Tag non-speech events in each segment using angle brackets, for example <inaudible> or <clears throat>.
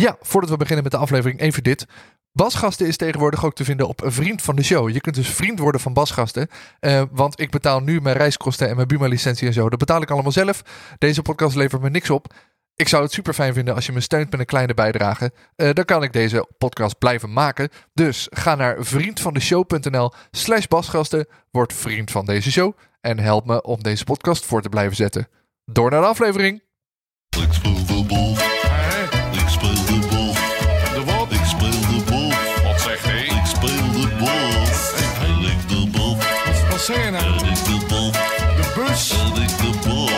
Ja, voordat we beginnen met de aflevering, even dit. Basgasten is tegenwoordig ook te vinden op vriend van de show. Je kunt dus vriend worden van Basgasten. Uh, want ik betaal nu mijn reiskosten en mijn Buma-licentie en zo. Dat betaal ik allemaal zelf. Deze podcast levert me niks op. Ik zou het super fijn vinden als je me steunt met een kleine bijdrage. Uh, dan kan ik deze podcast blijven maken. Dus ga naar vriendvandeshow.nl slash basgasten. Word vriend van deze show. En help me om deze podcast voor te blijven zetten. Door naar de aflevering. Wat, wat zeg je nou? En ik de bal. De bus? En ik de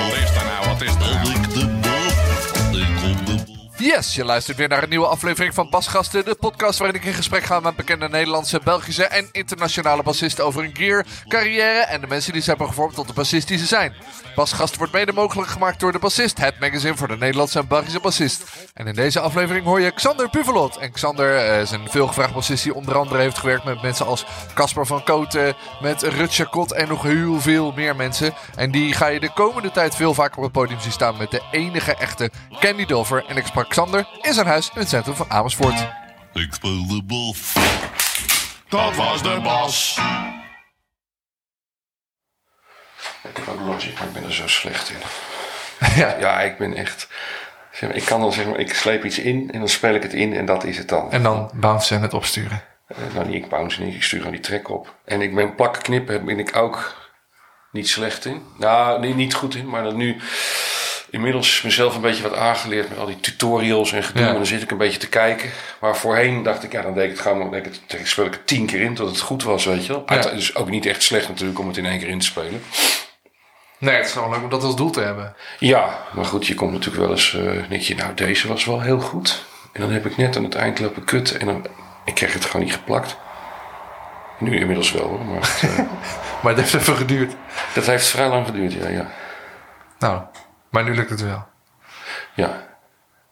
Yes, je luistert weer naar een nieuwe aflevering van Basgasten. De podcast waarin ik in gesprek ga met bekende Nederlandse, Belgische en internationale bassisten over hun gear, carrière en de mensen die ze hebben gevormd tot de bassist die ze zijn. Basgasten wordt mede mogelijk gemaakt door de Bassist, het magazine voor de Nederlandse en Belgische bassist. En in deze aflevering hoor je Xander Puvelot. En Xander eh, is een veelgevraagd bassist die onder andere heeft gewerkt met mensen als Casper van Koten, met Rutger Kot en nog heel veel meer mensen. En die ga je de komende tijd veel vaker op het podium zien staan met de enige echte Candy Dover. En ik sprak Xander in zijn huis in het centrum van Amersfoort. Ik speel de bal. Dat was de bas. Ik heb ook Logic, maar ik ben er zo slecht in. <laughs> ja. Ja, ik ben echt... Zeg maar, ik kan dan zeg maar, ik sleep iets in en dan speel ik het in en dat is het dan. En dan bounce en het opsturen. Eh, nou, niet ik bounce niet, ik stuur gewoon die track op. En ik ben plakken knippen, ben ik ook niet slecht in. Nou, nee, niet goed in, maar dan nu inmiddels mezelf een beetje wat aangeleerd met al die tutorials en gedoe. Ja. En dan zit ik een beetje te kijken. Maar voorheen dacht ik, ja, dan deed ik het gewoon, dan deed ik het, speel ik het tien keer in tot het goed was, weet je wel. Ja. Het is ook niet echt slecht natuurlijk om het in één keer in te spelen. Nee, het is gewoon leuk om dat als doel te hebben. Ja, maar goed, je komt natuurlijk wel eens, eh denk je, nou deze was wel heel goed. En dan heb ik net aan het eind lopen kut en dan, ik kreeg het gewoon niet geplakt. Nu inmiddels wel hoor, maar het, eh, <laughs> Maar het heeft even geduurd. dat heeft vrij lang geduurd, ja. Ja, Nou, maar nu lukt het wel. ja.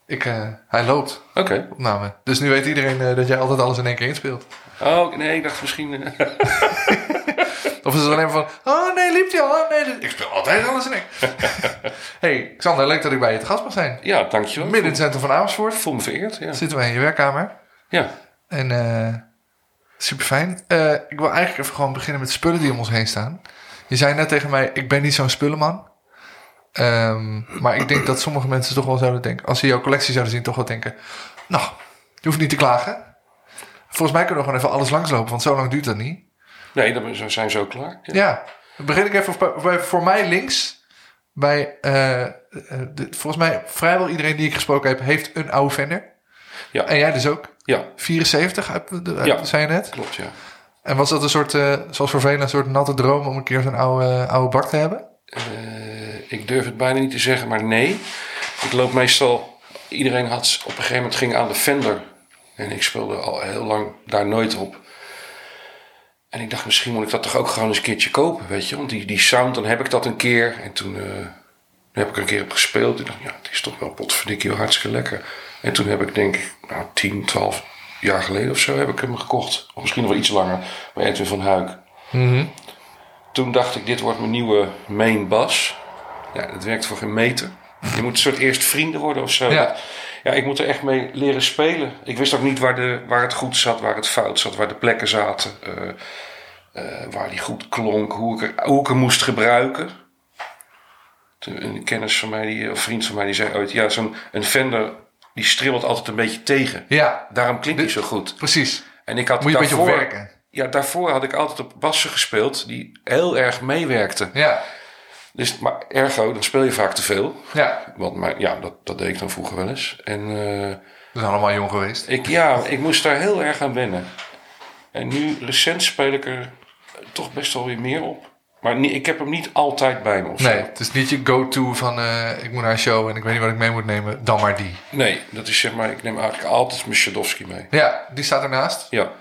Ik, eh, hij loopt, oké. opname. Dus nu weet iedereen eh, dat jij altijd alles in één keer inspeelt. Oh, nee, ik dacht misschien... eh, <laughs> Of is het alleen van, oh nee, liep hij al? Oh, nee, ik speel altijd alles in één <laughs> hey, Xander, leuk dat ik bij je te gast mag zijn. ja, dankjewel. Midden in het centrum van Amersfoort voel me vereerd, ja. zitten wij in je werkkamer. Ja, En eh super fijn. ik wil eigenlijk even gewoon beginnen met spullen die om ons heen staan. Je zei net tegen mij, ik ben niet zo'n spullenman. Ehm, maar ik denk dat sommige mensen toch wel zouden denken, als ze jouw collectie zouden zien, toch wel denken, nou, je hoeft niet te klagen. Volgens mij kunnen we gewoon even alles langslopen, want zo lang duurt dat niet. nee, dan zijn ze ook klaar. Ja. Ja, dan begin ik even voor, mij links. Bij, eh, eh, de- volgens mij vrijwel iedereen die ik gesproken heb, heeft een oude Fender. Ja. En jij dus ook. ja, 74, heb- de- Ja. zei je net. klopt, ja. En was dat een soort, eh, zoals voor velen, een soort natte droom om een keer zo'n oude, oude bak te hebben? Ik durf het bijna niet te zeggen, maar nee. Ik loop meestal... Iedereen had op een gegeven moment ging aan de Fender. En ik speelde al heel lang daar nooit op. En ik dacht, misschien moet ik dat toch ook gewoon eens een keertje kopen, weet je. Want die, die sound, dan heb ik dat een keer. En toen, eh, heb ik er een keer op gespeeld. Ik dacht, ja, het is toch wel potverdikkie hartstikke lekker. En toen heb ik denk ik, nou, 10, 12 jaar geleden of zo heb ik hem gekocht. Of misschien nog wel iets langer, bij Edwin van Huik. Toen dacht ik, dit wordt mijn nieuwe main bas. Ja, dat werkt voor geen meter. Je moet een soort eerst vrienden worden of zo. Ja. Ja, ik moet er echt mee leren spelen. Ik wist ook niet waar, de, waar het goed zat, waar het fout zat, waar de plekken zaten. eh, eh, waar die goed klonk, hoe ik, er, hoe ik hem moest gebruiken. Een kennis van mij, die, of vriend van mij, die zei ooit... Ja, zo'n een Fender, die stribbelt altijd een beetje tegen. Ja, Daarom klinkt hij zo goed. precies. En ik had Moet je een beetje op daarvoor- werken. Ja, daarvoor had ik altijd op bassen gespeeld die heel erg meewerkten. Ja, Dus, maar ergo, dan speel je vaak te veel. ja. Want maar, ja, dat, dat deed ik dan vroeger wel eens. En eh, We zijn allemaal jong geweest. ik, ja, ik moest daar heel erg aan wennen. En nu, recent speel ik er toch best wel weer meer op. Maar niet, ik heb hem niet altijd bij me. Nee, het is niet je go-to van eh, ik moet naar een show en ik weet niet wat ik mee moet nemen, dan maar die. Nee, dat is zeg maar, ik neem eigenlijk altijd mijn Shadowski mee. Ja, die staat ernaast. Ja.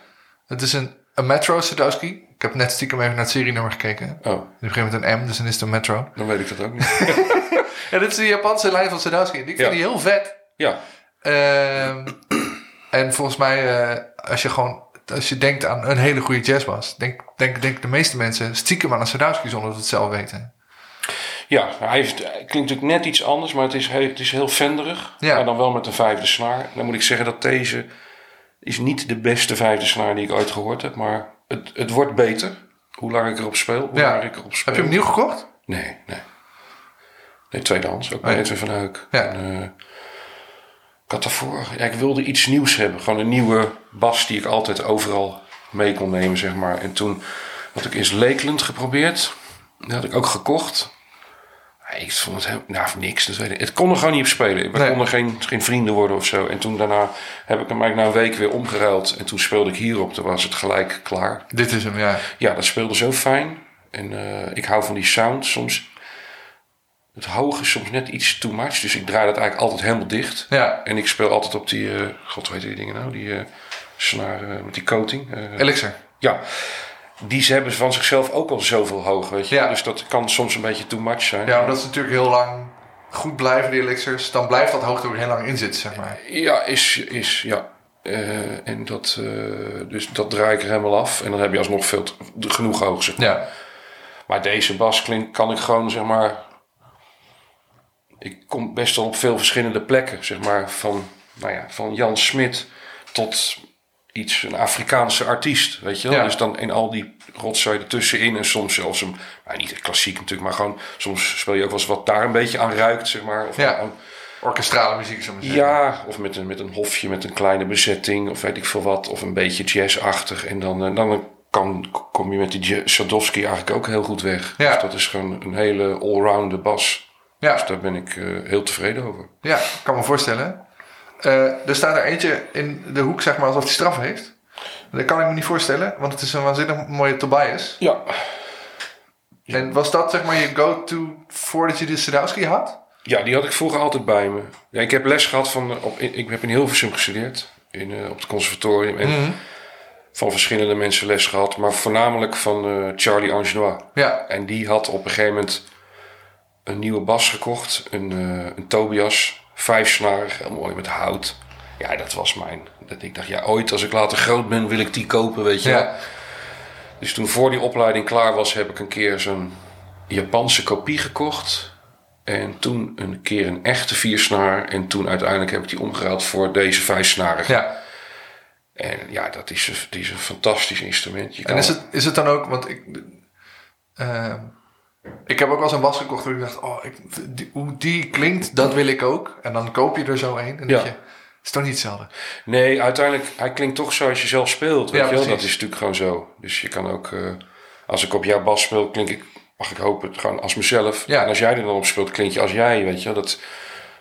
Het is een, een Metro Sadowski. Ik heb net stiekem even naar het serienummer gekeken. Oh, Die begint met een M, dus dan is het een Metro. <laughs> dan weet ik dat ook niet. <laughs> Ja, dit is de Japanse lijn van Sadowski. En ik vind Ja. die heel vet. ja, Ehm, en volgens mij, eh, als je gewoon als je denkt aan een hele goede jazzbas, denk, denk, denk de meeste mensen stiekem aan een Sadowski zonder dat ze het zelf weten. Ja, hij, heeft, hij klinkt natuurlijk net iets anders, maar het is heel, het is heel venderig. Ja. Maar dan wel met een vijfde snaar. Dan moet ik zeggen dat deze is niet de beste vijfde snaar die ik ooit gehoord heb. Maar het, het wordt beter. Hoe langer ik erop speel, hoe Ja. langer ik erop speel. Heb je hem nieuw gekocht? Nee, nee. Nee, tweedehands. Ook bij Nee. Edwin van Heuk. Ja. En, eh, ik had daarvoor... Ja, ik wilde iets nieuws hebben. Gewoon een nieuwe bas die ik altijd overal mee kon nemen, zeg maar. En toen had ik eerst Lakeland geprobeerd. Die had ik ook gekocht. Ik vond het heel, nou, niks. Dat weet ik. Het kon er gewoon niet op spelen. We Nee. konden geen, geen vrienden worden of zo. En toen daarna heb ik hem eigenlijk na een week weer omgeruild. En toen speelde ik hierop. Toen was het gelijk klaar. Dit is hem, ja. Ja, dat speelde zo fijn. En eh, ik hou van die sound. Soms, het hoog is soms net iets too much. Dus ik draai dat eigenlijk altijd helemaal dicht. Ja, En ik speel altijd op die, eh, god weet die dingen nou, die snaar eh, met die coating. Elixir. ja, die ze hebben van zichzelf ook al zoveel hoog, weet je. Ja. Dus dat kan soms een beetje too much zijn. Ja, omdat ze natuurlijk heel lang goed blijven, die elixirs. Dan blijft dat hoogte ook heel lang in zitten, zeg maar. Ja, is, is ja. Eh, en dat, eh, dus dat draai ik er helemaal af. En dan heb je alsnog veel te- genoeg hoog, zeg maar. Ja, Maar deze bas klinkt, kan ik gewoon, zeg maar... Ik kom best wel op veel verschillende plekken, zeg maar. Van, nou ja, van Jan Smit tot iets, een Afrikaanse artiest, weet je wel. Ja. Dus dan in al die rotzooi ertussenin en soms zelfs een... Nou, niet klassiek natuurlijk, maar gewoon... Soms speel je ook wel eens wat daar een beetje aan ruikt, zeg maar. Of Ja. aan- orkestrale muziek, zo maar zeggen. ja, of met een, met een hofje, met een kleine bezetting, of weet ik veel wat. Of een beetje jazzachtig. En dan, eh, dan kan, kom je met die Sadowski eigenlijk ook heel goed weg. Ja. Dus dat is gewoon een hele allrounder bas. Ja. Dus daar ben ik eh, heel tevreden over. Ja, kan me voorstellen. Eh, er staat er eentje in de hoek, zeg maar, alsof hij straf heeft. Dat kan ik me niet voorstellen, want het is een waanzinnig mooie Tobias. Ja. En was dat, zeg maar, je go-to voordat je de Sadowski had? ja, die had ik vroeger altijd bij me. Ja, ik heb les gehad van... Op, ik heb in Hilversum gestudeerd. In, eh, op het conservatorium. En van verschillende mensen les gehad. Maar voornamelijk van eh, Charlie Angenois. Ja, En die had op een gegeven moment een nieuwe bas gekocht. Een, een Tobias. Vijfsnarig, heel mooi met hout. Ja, dat was mijn. Dat ik dacht, ja, ooit als ik later groot ben, wil ik die kopen, weet je ja. Dus toen voor die opleiding klaar was, heb ik een keer zo'n Japanse kopie gekocht. En toen een keer een echte viersnaar. En toen uiteindelijk heb ik die omgeruild voor deze vijfsnarige. ja. En ja, dat is, een, dat is een fantastisch instrument. Je En is het, is het dan ook, want ik... eh, ik heb ook wel eens een bas gekocht waar ik dacht, oh, ik, die- hoe die klinkt, dat wil ik ook. En dan koop je er zo een en Ja. je, het is toch niet hetzelfde. Nee, uiteindelijk, hij klinkt toch zoals je zelf speelt. Weet Ja, je wel? Dat is natuurlijk gewoon zo. Dus je kan ook, eh, als ik op jouw bas speel, klink ik, mag ik hopen, gewoon als mezelf. Ja. En als jij er dan op speelt, klink je als jij, weet je. Dat,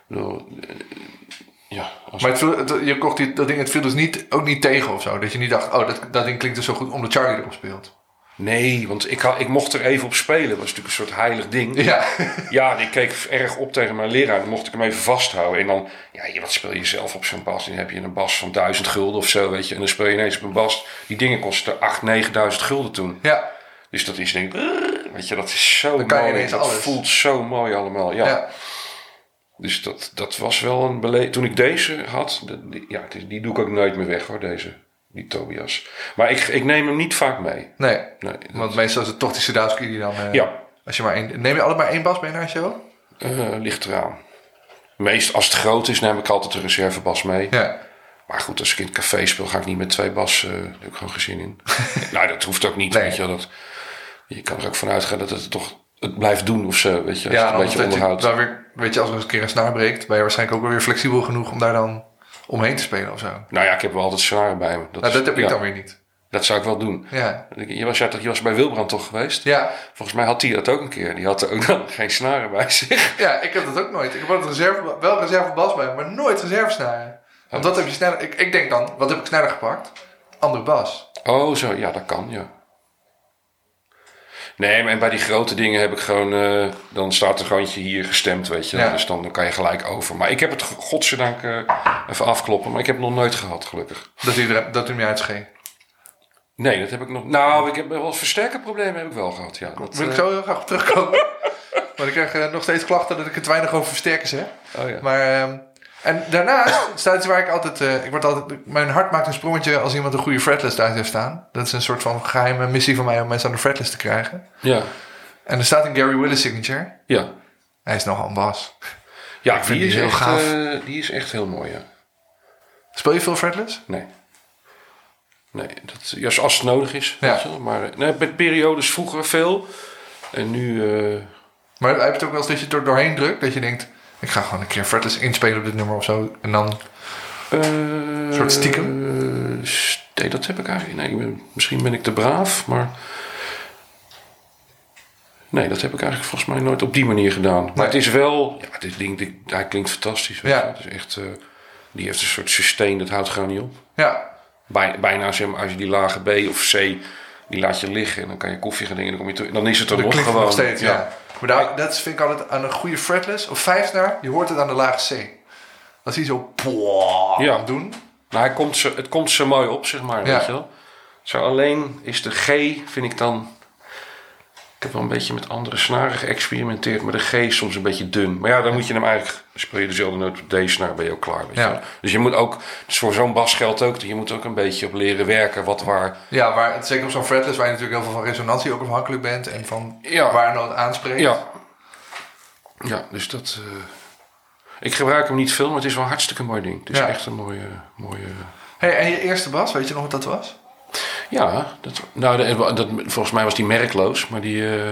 bedoel, eh, ja, Maar het, viel- het- je kocht die, dat ding, het viel dus niet, ook niet tegen of zo. Dat je niet dacht, oh, dat, dat ding klinkt dus zo goed omdat Charlie erop speelt. Nee, want ik, had, ik mocht er even op spelen. Dat was natuurlijk een soort heilig ding. Ja, Ja, ik keek erg op tegen mijn leraar. Dan mocht ik hem even vasthouden. En dan, ja, je- wat speel je zelf op zo'n bas? Dan heb je een bas van 1000 gulden of zo, weet je. En dan speel je ineens op een bas. Die dingen kosten 8.000, 9.000 gulden toen. ja, Dus dat is denk ik, weet je, dat is zo Dan kan je mooi. dat alles. voelt zo mooi allemaal. Ja. ja. Dus dat, dat was wel een beleid. Toen ik deze had, de- die, ja, die doe ik ook nooit meer weg hoor, deze. Die Tobias. Maar ik, ik neem hem niet vaak mee. Nee, Nee, want meestal is het toch die Sadowski die dan... eh, Ja. Als je maar één, neem je altijd maar één bas mee naar een show? eh, ligt eraan. Meest als het groot is, neem ik altijd een reservebas mee. Ja. Maar goed, als ik in het café speel, ga ik niet met twee bas. eh daar heb ik gewoon geen zin in. <laughs> nou, dat hoeft ook niet. Nee. Weet je, dat, je kan er ook van uitgaan dat het toch het blijft doen of zo. Weet je, als Ja, je het een beetje onderhoudt. weet je, als er een keer een snaar breekt, ben je waarschijnlijk ook wel weer flexibel genoeg om daar dan omheen te spelen of zo. Nou ja, ik heb wel altijd snaren bij me. Nou, is- dat heb ik dan weer niet. Dat zou ik wel doen. Ja. Je was, je was bij Wilbrand toch geweest? Ja. Volgens mij had hij dat ook een keer. Die had er ook <laughs> dan geen snaren bij zich. ja, ik heb dat ook nooit. Ik heb altijd reserve, wel reservebas bij, me, maar nooit reservesnaren. Want dat heb je sneller. Ik, ik denk dan, wat heb ik sneller gepakt? Andere bas. Oh, zo. Ja, dat kan, ja. Nee, maar bij die grote dingen heb ik gewoon... eh, dan staat er gewoon hier gestemd, weet je. Ja. Dus dan, kan je gelijk over. Maar ik heb het godzijdank eh, even afkloppen. Maar ik heb het nog nooit gehad, gelukkig. Dat er, dat hij me uitscheen. Nee, dat heb ik nog... Nou, ik heb wel versterkerproblemen heb ik wel gehad, ja. Dat, Wil ik eh, zo heel graag op terugkomen. <laughs> Want ik krijg nog steeds klachten dat ik het weinig over versterkers heb. oh ja. Maar, ehm, en daarnaast staat iets waar ik altijd, eh, ik word altijd... Mijn hart maakt een sprongetje als iemand een goede fretlist uit heeft staan. Dat is een soort van geheime missie van mij om mensen aan de fretlist te krijgen. Ja, En er staat een Gary Willis signature. ja. Hij is nogal een bas. Ja, vind die is, heel echt, gaaf. eh, die is echt heel mooi, ja. Speel je veel fretless? Nee. Nee, dat, ja, als het nodig is. Ja. Maar eh, nee, met periodes vroeger veel. En nu... Maar heb je het ook wel eens dat je er doorheen drukt? Dat je denkt, ik ga gewoon een keer fretless inspelen op dit nummer of zo. En dan... Een soort stiekem? nee, dat heb ik eigenlijk. Nee, ik ben- misschien ben ik te braaf, maar. Nee, dat heb ik eigenlijk volgens mij nooit op die manier gedaan. Maar Nee. het is wel. Ja, dit ding, dit, hij klinkt fantastisch. Ja. je. Het is echt. eh, die heeft een soort sustain, dat houdt gewoon niet op. Ja, Bij, bijna zeg maar, als je die lage B of C. die laat je liggen en dan kan je koffie gaan drinken en dan kom je terug. Dan is het er nog gewoon. nog steeds, ja. Maar daar, dat vind ik altijd aan een goede fretless of vijfsnaar. Je hoort het aan de lage C. Als hij zo Ja. doen. Nou, hij komt ze, het komt zo mooi op, zeg maar. Ja. Weet je wel? Zo alleen is de G, vind ik dan. Ik heb wel een beetje met andere snaren geëxperimenteerd, maar de G is soms een beetje dun. Maar ja, dan moet je hem eigenlijk. Speel je dezelfde noot op D-snaar, ben je ook klaar. Weet Ja. Dus je moet ook. Dus voor zo'n bas geldt ook dat je moet ook een beetje op leren werken wat waar. Ja, waar, zeker op zo'n fretless waar je natuurlijk heel veel van resonantie ook afhankelijk bent. En van Ja. waar het aanspreekt. Ja. Ja, dus dat. eh, ik gebruik hem niet veel, maar het is wel een hartstikke mooi ding. Het is Ja. echt een mooie. mooie Hey, en je eerste bas, weet je nog wat dat was? Ja, dat, nou, dat, volgens mij was die merkloos, maar die eh,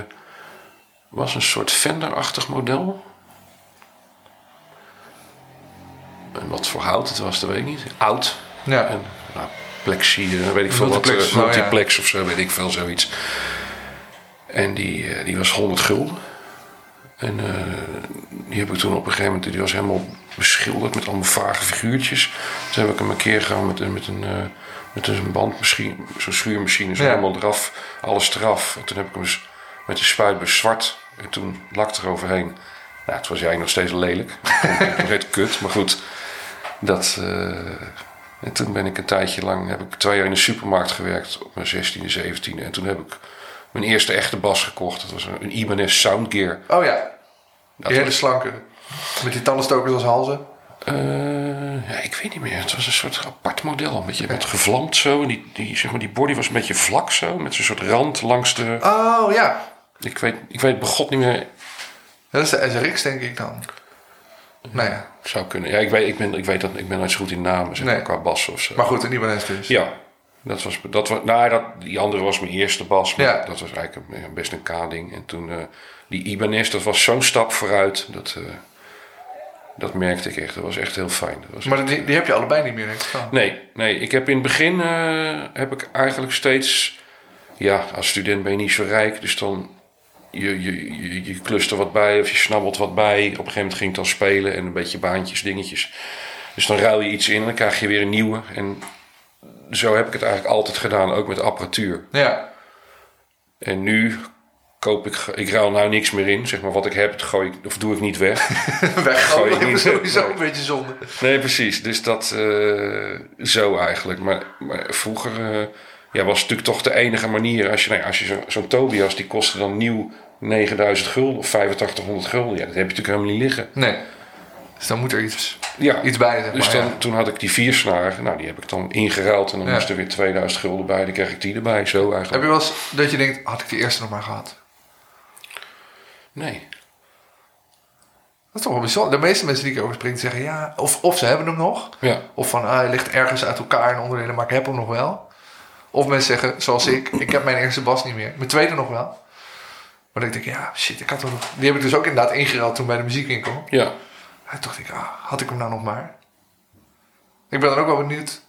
was een soort Fender-achtig model. En wat voor hout het was, dat weet ik niet. Oud. Ja. En, nou, plexi, eh, weet ik veel wat. Multiplex, eh, oh, ja. multiplex of zo, weet ik veel, zoiets. En die, eh, die was 100 gulden. En eh, die heb ik toen op een gegeven moment, die was helemaal beschilderd met allemaal vage figuurtjes. Toen heb ik hem een keer gedaan met, met een, eh, met een bandmachine, zo'n schuurmachine, zo Ja. helemaal eraf, alles eraf. En toen heb ik hem met de spuitbus zwart en toen lak eroverheen. Nou, het was eigenlijk nog steeds lelijk. <laughs> Steeds kut, maar goed. Dat, eh, en toen ben ik een tijdje lang, heb ik twee jaar in de supermarkt gewerkt op mijn 16e, 17e. En toen heb ik mijn eerste echte bas gekocht. Dat was een, een Ibanez Soundgear. Oh ja, die hele slanke. Met die tandenstokers als halzen. Eh, ja, ik weet niet meer. Het was een soort apart model. Een beetje met gevlamd zo. En die, die, zeg maar, die body was een beetje vlak zo. Met zo'n soort rand langs de... Oh ja, Ik weet, ik weet begot niet meer. dat is de SRX denk ik dan. Nou ja, Zou kunnen. Ja, ik weet, ik ben, ik weet dat ik ben nooit zo goed in namen. Zeg maar, Nee. qua bas of zo. maar goed, een Ibanez dus. Ja. Dat was, dat was, nou, dat, die andere was mijn eerste bas. Maar Ja. dat was eigenlijk een- best een K-ding. En toen, eh, die Ibanez, dat was zo'n stap vooruit. Dat, eh, dat merkte ik echt. Dat was echt heel fijn. Dat was Maar die, die heb je allebei niet meer denk ik. Nee, nee, ik heb in het begin eh, heb ik eigenlijk steeds. Ja, als student ben je niet zo rijk, dus dan. Je, je, je, je klust er wat bij of je snabbelt wat bij. Op een gegeven moment ging ik dan spelen en een beetje baantjes, dingetjes. Dus dan ruil je iets in en dan krijg je weer een nieuwe. En zo heb ik het eigenlijk altijd gedaan, ook met apparatuur. Ja, En nu koop ik, ik ruil nou niks meer in. Zeg maar wat ik heb, gooi ik, of doe ik niet weg. <laughs> weggooien je niet is <laughs> sowieso weg. een beetje zonde. Nee, precies. Dus dat eh, zo eigenlijk. Maar, maar vroeger eh, ja, was het natuurlijk toch de enige manier. Als je, nee, als je zo- zo'n Tobias, die kostte dan nieuw 9000 gulden of 8500 gulden. Ja, dat heb je natuurlijk helemaal niet liggen. Nee. Dus dan moet er iets, Ja, iets bij, zeg dus dan, ja. toen had ik die vier snaren. Nou, die heb ik dan ingeruild. En dan Ja. moest er weer 2000 gulden bij. Dan kreeg ik die erbij. Zo Heb eigenlijk. je wel eens dat je denkt, had ik die eerste nog maar gehad? Nee. Dat is toch wel bijzonder. De meeste mensen die ik over spreek zeggen ja, of, of ze hebben hem nog. Ja. Of van ah, hij ligt ergens uit elkaar in onderdelen, maar ik heb hem nog wel. Of mensen zeggen, zoals ik, ik heb mijn eerste bas niet meer. Mijn tweede nog wel. Maar dan denk ik, ja, shit, ik had hem nog. Die heb ik dus ook inderdaad ingeruild toen bij de muziekwinkel. Ja. En toen dacht ik, ah, had ik hem nou nog maar? Ik ben dan ook wel benieuwd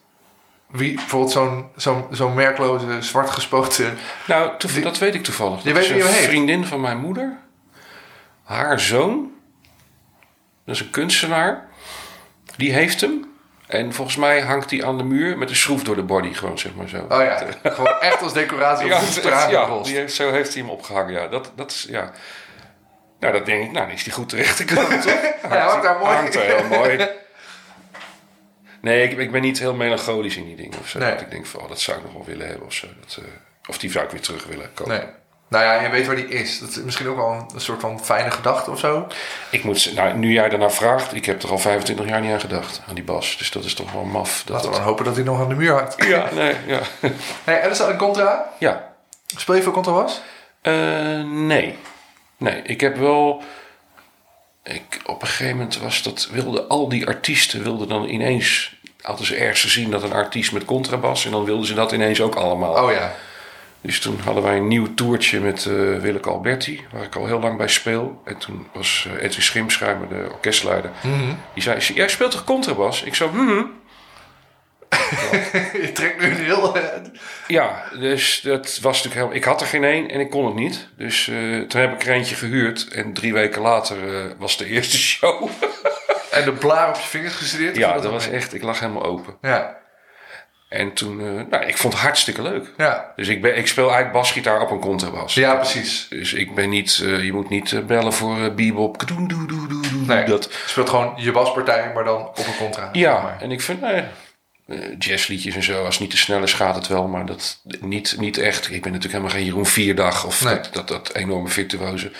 wie bijvoorbeeld zo'n zo'n zo'n merkloze, zwart gespoten... Nou, dat weet ik toevallig. Je weet is wie een vriendin van mijn moeder. Haar zoon. Dat is een kunstenaar. Die heeft hem. En volgens mij hangt hij aan de muur met een schroef door de body. Gewoon zeg maar zo. Oh ja, gewoon echt als decoratie <laughs> op de straat ja die heeft, zo heeft hij hem opgehangen. Ja, dat, dat is, ja. Nou, dat denk ik, nou, dan is die goed terechtgekomen, <laughs> toch? Ja, hangt daar mooi. Hangt er heel mooi. Nee, ik, ik ben niet heel melancholisch in die dingen of zo. Nee. Dat ik denk van, oh, dat zou ik nog wel willen hebben of zo. Dat, eh, of die zou ik weer terug willen kopen. Nee. Nou ja, je weet waar die is. Dat is misschien ook wel een, een soort van fijne gedachte of zo. Ik moet, nou, nu jij daarnaar vraagt, ik heb er al 25 jaar niet aan gedacht, aan die bas. Dus dat is toch wel maf. Dat Laten we het- hopen dat hij nog aan de muur hangt. Ja, nee, ja. <laughs> Hey, en is dat een contra? ja. Speel je veel contrabas? Eh, nee. Nee, ik heb wel... ik, op een gegeven moment was dat, wilden al die artiesten wilden dan ineens, hadden ze ergens gezien dat een artiest met contrabas en dan wilden ze dat ineens ook allemaal. Oh ja. Dus toen hadden wij een nieuw toertje met eh Willeke Alberti, waar ik al heel lang bij speel. En toen was eh, Edwin Schimschuimer, de orkestleider, die zei, jij speelt toch contrabas? Ik zo, hmm. <laughs> Je trekt nu een heel... eh, Ja, dus dat was natuurlijk helemaal... Ik had er geen één en ik kon het niet. Dus toen heb ik er eentje gehuurd. En drie weken later was de eerste <laughs> show. en de blaar op je vingers gestudeerd? ja, dat was echt... Ik lag helemaal open. Ja. En toen... eh, nou, ik vond het hartstikke leuk. Ja. Dus ik, ben, ik speel eigenlijk basgitaar op een contrabas. Ja, precies. Dus ik ben niet... eh, je moet niet eh, bellen voor eh, bebop. Doe, doe, doe, doe, doe, Nee, Dat. je speelt gewoon je baspartij, maar dan op een contra. Ja, maar. en ik vind... nee, eh, jazzliedjes en zo, als het niet te snel is, gaat het wel. Maar dat niet, niet echt. Ik ben natuurlijk helemaal geen Jeroen Vierdag of Nee. dat, dat, dat enorme virtuoze.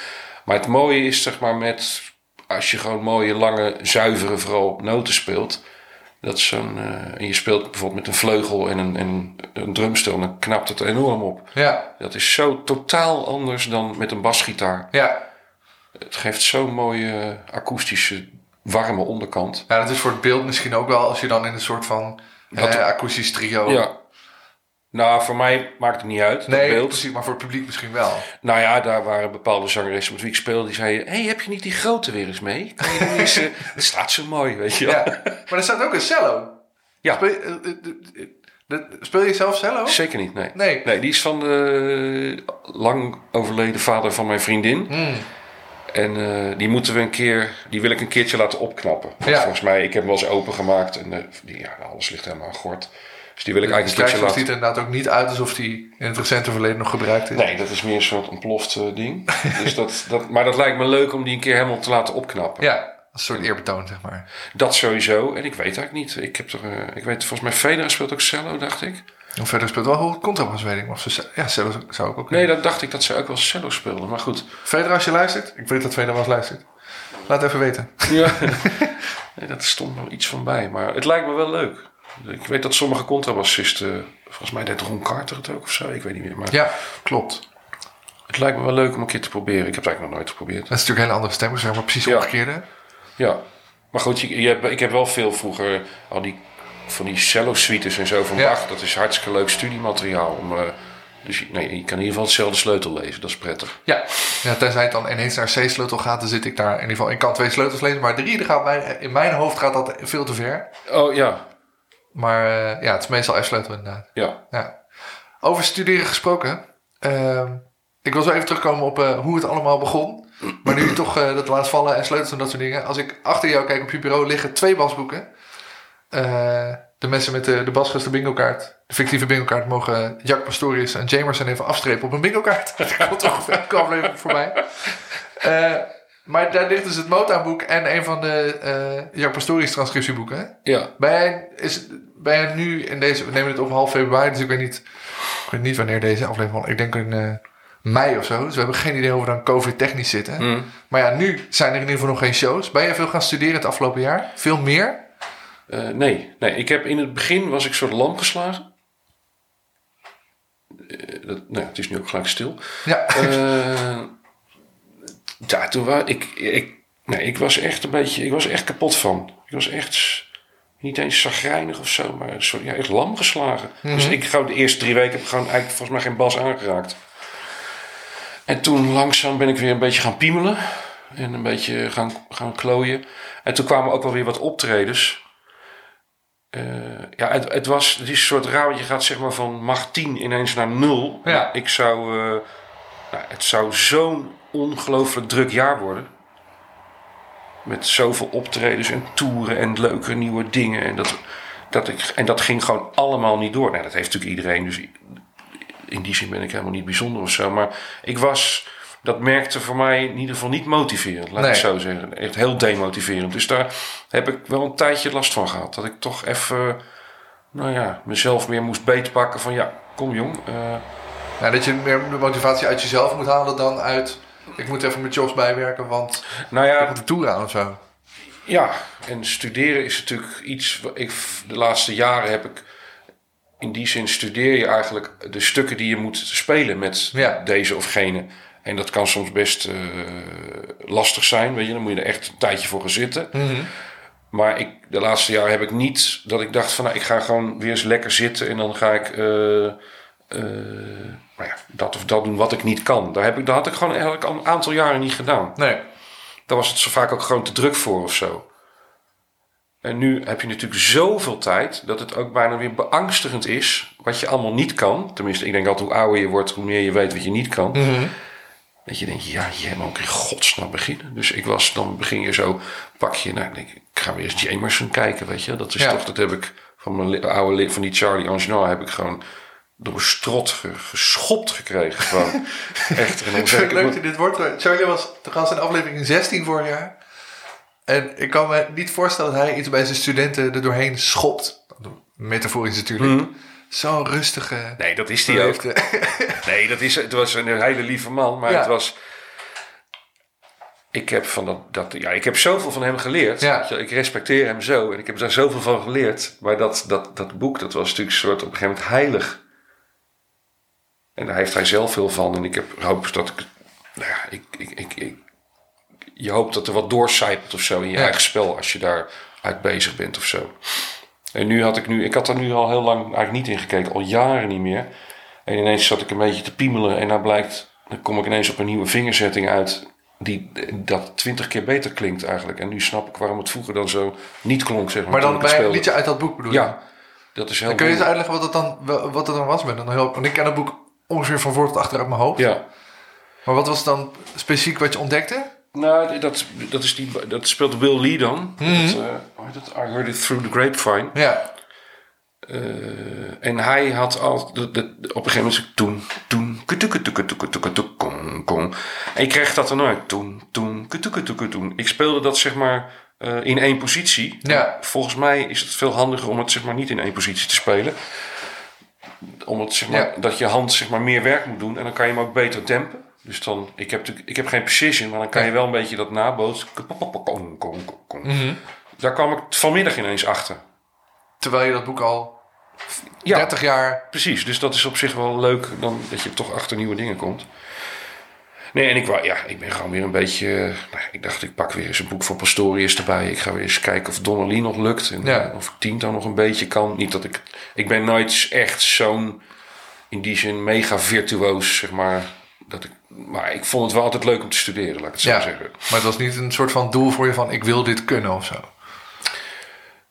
Maar het mooie is, zeg maar, met... Als je gewoon mooie, lange, zuivere vooral noten speelt... Dat is zo'n... eh, en je speelt bijvoorbeeld met een vleugel en een, en een drumstel... dan knapt het enorm op. Ja. Dat is zo totaal anders dan met een basgitaar. Ja. Het geeft zo'n mooie akoestische, warme onderkant. ja, dat is voor het beeld misschien ook wel als je dan in een soort van Dat- eh, akoestisch trio... Ja. Nou, voor mij maakt het niet uit, dat Nee, beeld. precies, maar voor het publiek misschien wel. Nou ja, daar waren bepaalde zangeressen met wie ik speelde. Die zeiden, hé, hey, heb je niet die grote weer eens mee? Kan je eens... eh, <laughs> Het staat zo mooi, weet je wel. Ja. maar er staat ook een cello. Ja. Speel je, eh, eh, eh, eh, speel je zelf cello? Zeker niet, nee. Nee. Nee, die is van de lang overleden vader van mijn vriendin. Hmm. En eh, die moeten we een keer, die wil ik een keertje laten opknappen. Want Ja. Volgens mij, ik heb hem wel eens opengemaakt en eh, die, ja, alles ligt helemaal gort. Dus die wil ik De eigenlijk een laten... ziet er inderdaad ook niet uit alsof die in het recente verleden nog gebruikt is. Nee, dat is meer een soort ontploft eh, ding. <laughs> dus dat, dat, maar dat lijkt me leuk om die een keer helemaal te laten opknappen. Ja, een soort eerbetoon, zeg maar. Dat sowieso. En ik weet eigenlijk niet. Ik heb er, eh, ik weet volgens mij Federer speelt ook cello, dacht ik. En verder speelt wel goed contrabas, weet ik. Maar of ze, ja, cello zou ik ook Nee, dat dacht ik dat ze ook wel cello speelden. Maar goed. Verder als je luistert, ik weet dat Verder was luistert. Laat even weten. Ja. <laughs> nee, dat stond wel iets van bij. Maar het lijkt me wel leuk. Ik weet dat sommige contrabassisten... Volgens mij deed Ron Carter het ook of zo. Ik weet niet meer. Maar Ja, klopt. het lijkt me wel leuk om een keer te proberen. Ik heb het eigenlijk nog nooit geprobeerd. Dat is natuurlijk een hele andere stem, zeg maar precies Ja. omgekeerde. Ja. Maar goed, je, je hebt, ik heb wel veel vroeger al die van die cello suites en zo van Ja. Bach. Dat is hartstikke leuk studiemateriaal. Om, eh, dus je, nee, je kan in ieder geval hetzelfde sleutel lezen. Dat is prettig. Ja. ja, tenzij het dan ineens naar C-sleutel gaat, dan zit ik daar in ieder geval. Ik kan twee sleutels lezen, maar drie, dan gaat mijn, in mijn hoofd gaat dat veel te ver. Oh ja, Maar eh, ja, het is meestal F-sleutel inderdaad. ja. Ja. Over studeren gesproken. ehm, ik wil zo even terugkomen op eh, hoe het allemaal begon. Maar nu je toch eh, dat laat vallen en sleutels en dat soort dingen. Als ik achter jou kijk op je bureau liggen twee basboeken. De mensen met de, de basgast, de bingo kaart. De fictieve bingo kaart mogen Jack Pastorius en Jamerson even afstrepen op een bingo kaart. <laughs> Dat komt toch elke aflevering voorbij. Maar daar ligt dus het Motown-boek en een van de eh Jack Pastorius transcriptieboeken. ja. Ben jij, is, ben jij nu in deze... We nemen het op half februari, dus ik weet niet, ik weet niet wanneer deze aflevering... Ik denk in eh, mei of zo. Dus we hebben geen idee hoe we dan covid-technisch zitten. Maar ja, nu zijn er in ieder geval nog geen shows. Ben jij veel gaan studeren het afgelopen jaar? Veel meer? Eh, nee, nee, ik heb in het begin was ik soort lam geslagen. Dat, nou, het is nu ook gelijk stil. Ja. Ja, toen was ik, ik, nee, ik was echt een beetje, ik was echt kapot van. Ik was echt niet eens zagrijnig of zo, maar soort, ja, echt lam geslagen. Dus ik gewoon de eerste drie weken heb ik gewoon eigenlijk volgens mij geen bas aangeraakt. En toen langzaam ben ik weer een beetje gaan piemelen en een beetje gaan, gaan klooien. En toen kwamen ook wel weer wat optredens. Eh, ja, het, het was het is een soort raar, want je gaat zeg maar van macht 10 ineens naar 0. Ja. Ik zou, eh, nou, het zou zo'n ongelooflijk druk jaar worden. Met zoveel optredens en toeren en leuke nieuwe dingen. En dat, dat, ik, en dat ging gewoon allemaal niet door. Nou, dat heeft natuurlijk iedereen, dus in die zin ben ik helemaal niet bijzonder of zo. Maar ik was, dat merkte voor mij in ieder geval niet motiverend, laat Nee. ik zo zeggen. Echt heel demotiverend. Dus daar heb ik wel een tijdje last van gehad. Dat ik toch even, nou ja, mezelf meer moest beetpakken van ja, kom jong. eh, ja. Dat je meer de motivatie uit jezelf moet halen dan uit... Ik moet even mijn jobs bijwerken, want nou ik ja, moet de tour aan of zo. Ja, en studeren is natuurlijk iets. Ik, de laatste jaren heb ik. In die zin studeer je eigenlijk de stukken die je moet spelen met Ja. deze of gene. En dat kan soms best eh, lastig zijn, weet je. Dan moet je er echt een tijdje voor gaan zitten. Maar ik, de laatste jaren heb ik niet dat ik dacht van... Nou, ik ga gewoon weer eens lekker zitten en dan ga ik... eh, eh, nou ja, dat of dat doen wat ik niet kan. Daar heb ik, dat had ik gewoon eigenlijk al een aantal jaren niet gedaan. Nee. Daar was het zo vaak ook gewoon te druk voor of zo. En nu heb je natuurlijk zoveel tijd dat het ook bijna weer beangstigend is wat je allemaal niet kan. Tenminste, ik denk altijd hoe ouder je wordt, hoe meer je weet wat je niet kan. Dat je denkt, ja, je moet ook in godsnaam beginnen. Dus ik was, dan begin je zo, pak je, nou, ik denk, ik ga weer eens Jamerson kijken, weet je. Dat is Ja. toch, dat heb ik van mijn oude, van die Charlie Angenois heb ik gewoon door strot ge- geschopt gekregen. Gewoon. <laughs> Echt. En dan zeg ik, Leuk dat je dit woord gebruikt. Charlie was te gast in aflevering 16 vorig jaar. En ik kan me niet voorstellen dat hij iets bij zijn studenten er doorheen schopt. Metaforisch natuurlijk. Zo'n rustige... Nee, dat is die ook. <laughs> Nee, dat is, het was een hele lieve man, maar Ja. het was. Ik heb, van dat, dat, ja, ik heb zoveel van hem geleerd. Ja. Ik respecteer hem zo en ik heb daar zoveel van geleerd. Maar dat, dat, dat boek, dat was natuurlijk een soort op een gegeven moment heilig. En daar heeft hij zelf veel van. En ik heb hoop dat ik. Nou ja, ik, ik, ik, ik- je hoopt dat er wat doorcijpelt of zo in je Ja. eigen spel als je daar uit bezig bent of zo. En nu had ik nu, ik had er nu al heel lang eigenlijk niet in gekeken, al jaren niet meer. En ineens zat ik een beetje te piemelen en nou blijkt, dan kom ik ineens op een nieuwe vingerzetting uit. Die dat twintig keer beter klinkt eigenlijk. En nu snap ik waarom het vroeger dan zo niet klonk, zeg maar. Maar dan bij een liedje uit dat boek bedoel je? Ja, dat is heel Dan kun je eens uitleggen wat het dan, wat het dan was met een heel, Want ik ken het boek ongeveer van voor tot achter uit mijn hoofd. Ja. Maar wat was dan specifiek wat je ontdekte? Nou, dat, dat, is die, dat speelt Will Lee dan. Mhm. dat, eh? I heard it through the grapevine. Ja. En hij had al, de, de, op een gegeven moment toen, toen, kong, kong. En ik kreeg dat dan uit, toen, toen. Ik speelde dat zeg maar eh, in één positie. Ja. Volgens mij is het veel handiger om het zeg maar niet in één positie te spelen. Omdat zeg maar, Ja. dat je hand zeg maar meer werk moet doen en dan kan je hem ook beter dempen. Dus dan, ik heb, ik heb geen precision, maar dan kan je wel een beetje dat nabootsen. Mhm. Daar kwam ik vanmiddag ineens achter. Terwijl je dat boek al Ja. 30 jaar... Precies, dus dat is op zich wel leuk dan dat je toch achter nieuwe dingen komt. Nee, en ik, wou, ja, ik ben gewoon weer een beetje. Nou, ik dacht, ik pak weer eens een boek van Pastorius erbij. Ik ga weer eens kijken of Donnelly nog lukt. En Ja. eh, of ik Tinto nog een beetje kan. Niet dat ik. Ik ben nooit echt zo'n. In die zin mega virtuoos, zeg maar. Dat ik, maar ik vond het wel altijd leuk om te studeren, laat ik het zo Ja. zeggen. Maar het was niet een soort van doel voor je van ik wil dit kunnen of zo.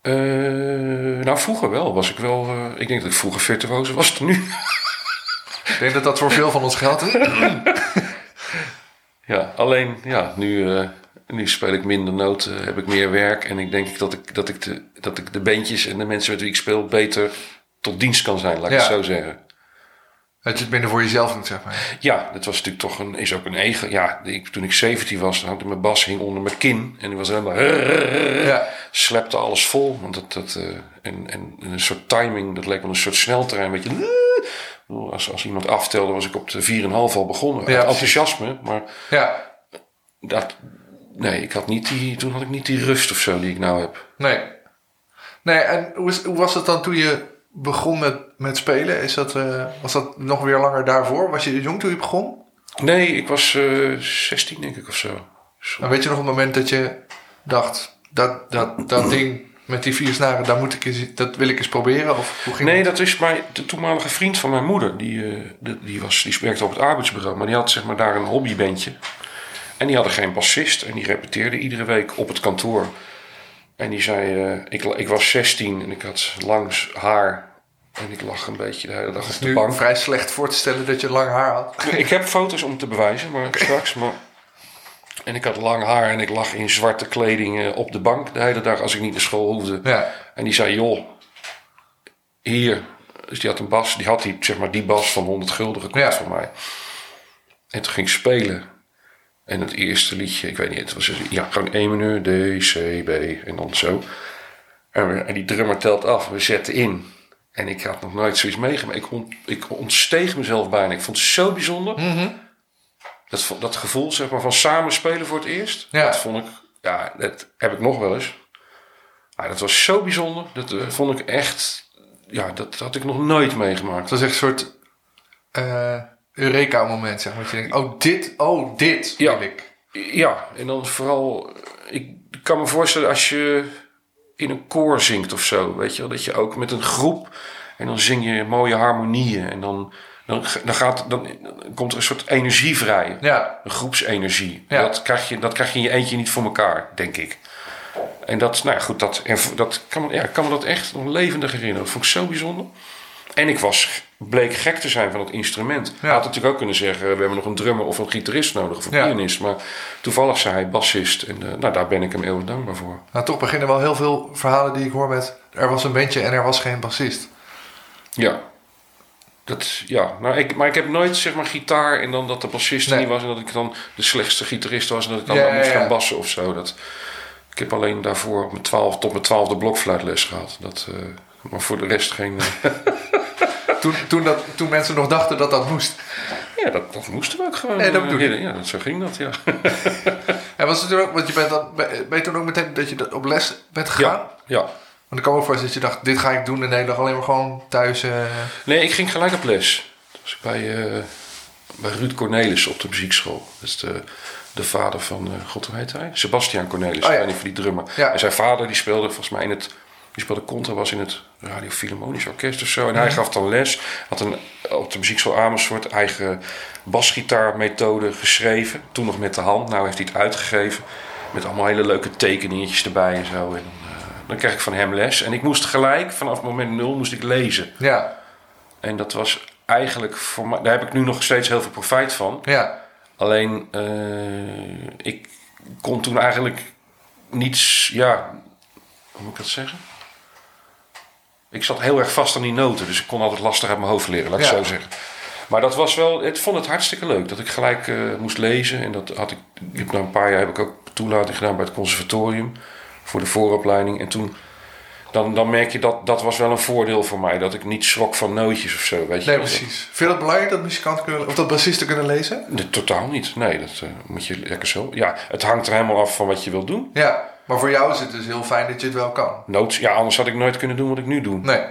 Eh, nou, vroeger wel. Was ik wel. eh, ik denk dat ik vroeger virtuoos was dan nu. Ik denk dat dat voor veel van ons geldt. <laughs> Ja, alleen ja, nu, eh, nu speel ik minder noten, heb ik meer werk. En ik denk ik dat ik, dat, ik de, dat ik de bandjes en de mensen met wie ik speel beter tot dienst kan zijn, laat ik Ja. het zo zeggen. Dat je het minder voor jezelf doet, zeg maar. Ja, dat was natuurlijk toch een, is ook een eigen. Ja, ik, toen ik 17 was, dan had ik mijn bas hing onder mijn kin. En die was helemaal. Ja. Slepte alles vol. Want dat, dat, eh, en, en een soort timing, dat leek wel een soort sneltrein. Weet je. Als, als iemand aftelde, was ik op de 4,5 al begonnen. Ja, enthousiasme, maar Ja, dat, nee, ik had niet die, toen had ik niet die rust of zo die ik nou heb. nee. Nee, en hoe, is, hoe was het dan toen je begon met, met spelen? Is dat, eh, was dat nog weer langer daarvoor? Was je jong toen je begon? Nee, ik was eh 16 denk ik of zo. Zo. En weet je nog het moment dat je dacht, dat, dat, dat <clears throat> ding met die vier snaren, daar moet ik eens, dat wil ik eens proberen? Of hoe ging Nee, dat? dat is mijn, de toenmalige vriend van mijn moeder. Die, eh, de- die, was, die werkte op het arbeidsbureau. Maar die had zeg maar, daar een hobbybandje. En die hadden geen bassist. En die repeteerde iedere week op het kantoor. En die zei... eh, ik, ik was 16 en ik had langs haar. En ik lag een beetje de hele dag op de nu bank. vrij slecht voor te stellen dat je lang haar had. Ik heb foto's om te bewijzen, maar straks. Maar... En ik had lang haar en ik lag in zwarte kleding eh, op de bank de hele dag als ik niet naar school hoefde. Ja. En die zei, joh, hier. Dus die had een bas, die had die, zeg maar, die bas van 100 gulden gekocht Ja. van mij. En toen ging ik spelen. En het eerste liedje, ik weet niet, het was ja, gewoon E mineur, D, C, B en dan zo. En, we- en die drummer telt af, we zetten in. En ik had nog nooit zoiets meegemaakt. Ik, ont, ik ontsteeg mezelf bijna. Ik vond het zo bijzonder. Mhm. Dat, dat gevoel zeg maar, van samen spelen voor het eerst. Ja. Dat vond ik, ja, dat heb ik nog wel eens. Maar dat was zo bijzonder. Dat eh, vond ik echt, ja, dat had ik nog nooit meegemaakt. Het was echt een soort eh, Eureka-moment, zeg maar. Dat je denkt, oh, dit, oh, dit Ja. wil ik. Ja, en dan vooral... Ik kan me voorstellen als je in een koor zingt of zo, weet je wel. Dat je ook met een groep... En dan zing je mooie harmonieën. En dan, dan, dan, gaat, dan, dan komt er een soort energie vrij. Ja, Een groepsenergie. Ja. Dat, krijg je, dat krijg je in je eentje niet voor elkaar, denk ik. En dat, nou ja, goed, dat, dat kan, ja, kan me dat echt nog levendig herinneren. Dat vond ik zo bijzonder. En ik was, bleek gek te zijn van het instrument. Ja. Had natuurlijk ook kunnen zeggen, we hebben nog een drummer of een gitarist nodig of een Ja. pianist. Maar toevallig zei hij bassist. En eh, nou, daar ben ik hem eeuwig dankbaar voor. nou toch beginnen wel heel veel verhalen die ik hoor met... Er was een bandje en er was geen bassist. Ja. Dat, ja, nou, ik, maar ik heb nooit zeg maar gitaar en dan dat de bassist Nee. niet was en dat ik dan de slechtste gitarist was en dat ik dan Ja, moest gaan bassen of zo. Dat, ik heb alleen daarvoor op mijn twaalf, tot mijn twaalfde blokfluitles gehad. Dat, eh, maar voor de rest geen. eh, <laughs> Toen, toen, dat, toen mensen nog dachten dat dat moest. ja, dat, dat moesten we ook gewoon. Nee, dat eh, bedoel ik. Ja, dat, zo ging dat, ja. <laughs> En was het ook, want je bent, dan, ben je toen ook meteen dat je op les bent gegaan? ja, ja. Want ik kan me ook voorstellen dat je dacht, dit ga ik doen en de hele dag alleen maar gewoon thuis. eh, Nee, ik ging gelijk op les. Dat was bij, eh, bij Ruud Cornelis op de muziekschool. Dat is de, de vader van, eh, god hoe heet hij? Sebastian Cornelis, Oh ja. of die drummer. Ja. En zijn vader die speelde volgens mij in het... Die speelde contrabas in het Radio Philharmonisch Orkest of zo. En Mhm. hij gaf dan les. Had een, op de muziekschool Amersfoort eigen basgitaarmethode geschreven. Toen nog met de hand. Nou heeft hij het uitgegeven. Met allemaal hele leuke tekeningetjes erbij en zo. En dan, kreeg ik van hem les. En ik moest gelijk, vanaf moment nul, moest ik lezen. ja, En dat was eigenlijk voor mij, daar heb ik nu nog steeds heel veel profijt van. ja, Alleen, eh, ik kon toen eigenlijk niets, ja, hoe moet ik dat zeggen? Ik zat heel erg vast aan die noten, dus ik kon altijd lastig uit mijn hoofd leren, laat ik Ja. zo zeggen. Maar dat was wel, ik vond het hartstikke leuk dat ik gelijk eh, moest lezen. En dat had ik, ik heb na een paar jaar heb ik ook toelating gedaan bij het conservatorium voor de vooropleiding. En toen, dan, dan merk je dat, dat was wel een voordeel voor mij, dat ik niet schrok van nootjes of zo, weet je nee precies. Vind je dat belangrijk dat muzikanten kunnen, of dat bassisten kunnen lezen? Nee, totaal niet. Nee, dat eh, moet je lekker zo. Ja, het hangt er helemaal af van wat je wil doen. Ja, maar voor jou is het dus heel fijn dat je het wel kan. Noods, ja, anders had ik nooit kunnen doen wat ik nu doe. Nee,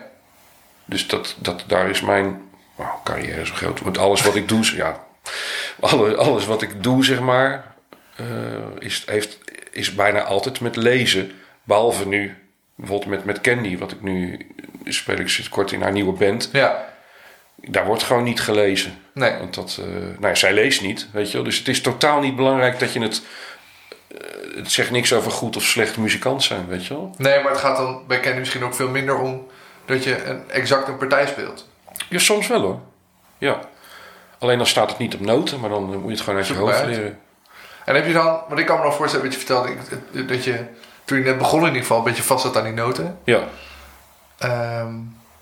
Dus dat, dat, daar is mijn nou, carrière zo groot. Want alles wat ik doe, <laughs> ja, alle, alles wat ik doe, zeg maar, eh, is, heeft, is bijna altijd met lezen. Behalve nu, bijvoorbeeld met, met Candy, wat ik nu speel ik sinds kort in haar nieuwe band. ja, Daar wordt gewoon niet gelezen. nee. Want dat, eh, nou ja, zij leest niet, weet je wel. Dus het is totaal niet belangrijk dat je het... eh, het zegt niks over goed of slecht muzikant zijn, weet je wel. Nee, maar het gaat dan bij Kenny misschien ook veel minder om dat je een, exact een partij speelt. Ja, soms wel hoor. Ja. Alleen dan staat het niet op noten, maar dan moet je het gewoon uit je hoofd leren. En heb je dan, want ik kan me nog voorstellen wat je vertelde, dat je toen je net begon in ieder geval een beetje vast zat aan die noten. Ja. Ehm,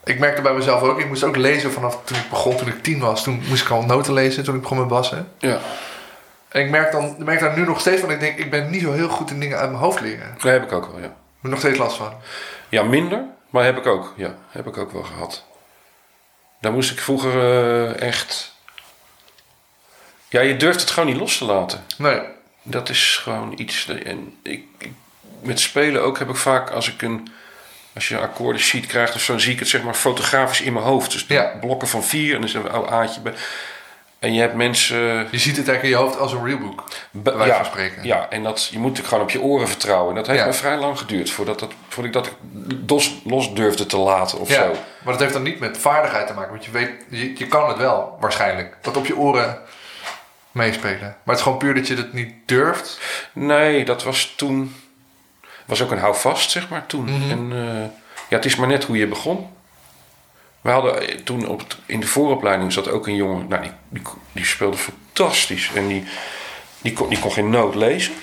ik merkte bij mezelf ook, ik moest ook lezen vanaf toen ik begon, toen ik tien was. Toen moest ik al noten lezen, toen ik begon met bassen. Ja. En ik merk, dan, ik merk daar nu nog steeds van, ik denk, ik ben niet zo heel goed in dingen uit mijn hoofd leren. Daar heb ik ook wel, ja. Er nog steeds last van. Ja, minder, maar heb ik ook. Ja, heb ik ook wel gehad. Daar moest ik vroeger eh, echt... Ja, je durft het gewoon niet los te laten. Nee. Dat is gewoon iets. dat- En ik, ik- met spelen ook heb ik vaak als ik een. Als je een akkoordensheet krijgt of zo, dan zie ik het zeg maar fotografisch in mijn hoofd. Dus Ja. blokken van vier en dan is er een oud aatje bij. En je hebt mensen. Je ziet het eigenlijk in je hoofd als een realbook. Bij wijze ja, van spreken. ja, en dat, je moet gewoon op je oren vertrouwen. En dat heeft Ja. me vrij lang geduurd voordat, dat, voordat ik dat los, los durfde te laten of Ja, zo. maar dat heeft dan niet met vaardigheid te maken. Want je weet, je, je kan het wel waarschijnlijk. Wat op je oren meespelen. Maar het is gewoon puur dat je het niet durft. Nee, dat was toen. Was ook een houvast, zeg maar, toen. Mhm. En eh, ja, het is maar net hoe je begon. We hadden eh, toen op het- in de vooropleiding zat ook een jongen. Nou, die, die, die speelde fantastisch. En die, die, kon, die kon geen noot lezen.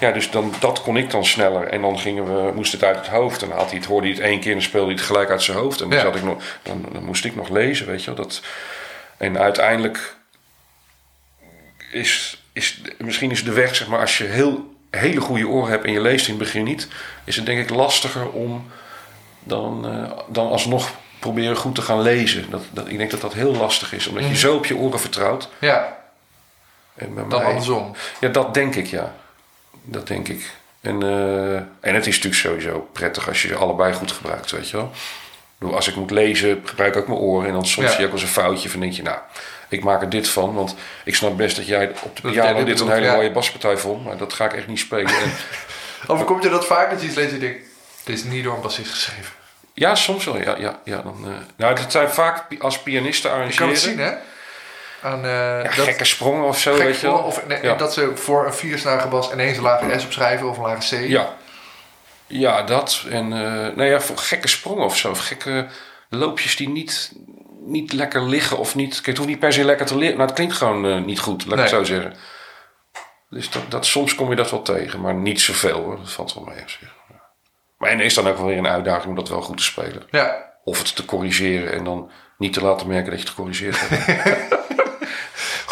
Ja, dus dan, dat kon ik dan sneller. En dan gingen we, moest het uit het hoofd. En dan had hij het, hoorde hij het één keer en dan speelde hij het gelijk uit zijn hoofd. En dan, Ja. zat ik nog, dan, dan moest ik nog lezen, weet je wel. Dat, en uiteindelijk is, is, misschien is de weg, zeg maar, als je heel, hele goede oren hebt en je leest in het begin niet, is het denk ik lastiger om dan, eh, dan alsnog proberen goed te gaan lezen. Dat, dat, ik denk dat dat heel lastig is, omdat je zo op je oren vertrouwt. Ja, En bij dan mij- andersom. Ja, dat denk ik, ja. Dat denk ik. En, eh, en het is natuurlijk sowieso prettig als je ze allebei goed gebruikt, weet je wel. Bedoel, als ik moet lezen, gebruik ik ook mijn oren. En dan soms Ja. zie je ook wel eens een foutje van denk je, nou, ik maak er dit van. Want ik snap best dat jij op de piano dit dit een hele ja. mooie baspartij vond. Maar dat ga ik echt niet spelen. En, <laughs> Overkomt je dat vaak dat je iets leest en je denkt... Dit is niet door een bassist geschreven. ja, soms wel. Ja, ja, ja, dan, eh, nou, dat zijn vaak als pianisten Je arrangeren. kan het zien, hè? Aan, Ja, dat, gekke sprongen of zo, weet je wel. Of nee, ja. dat ze voor een viersnarige bas ineens een lage S opschrijven of een lage C. Ja. Ja, dat. En eh nou ja, voor gekke sprongen of zo. Of gekke loopjes die niet, niet lekker liggen of niet... Kijk, het hoeft niet per se lekker te liggen. Maar het klinkt gewoon eh, niet goed, laat ik het zo zeggen. Dus dat, dat, soms kom je dat wel tegen, maar niet zoveel hoor. Dat valt wel mee op zich. Maar en is dan ook wel weer een uitdaging om dat wel goed te spelen. Ja. Of het te corrigeren en dan niet te laten merken dat je het gecorrigeerd hebt. <laughs>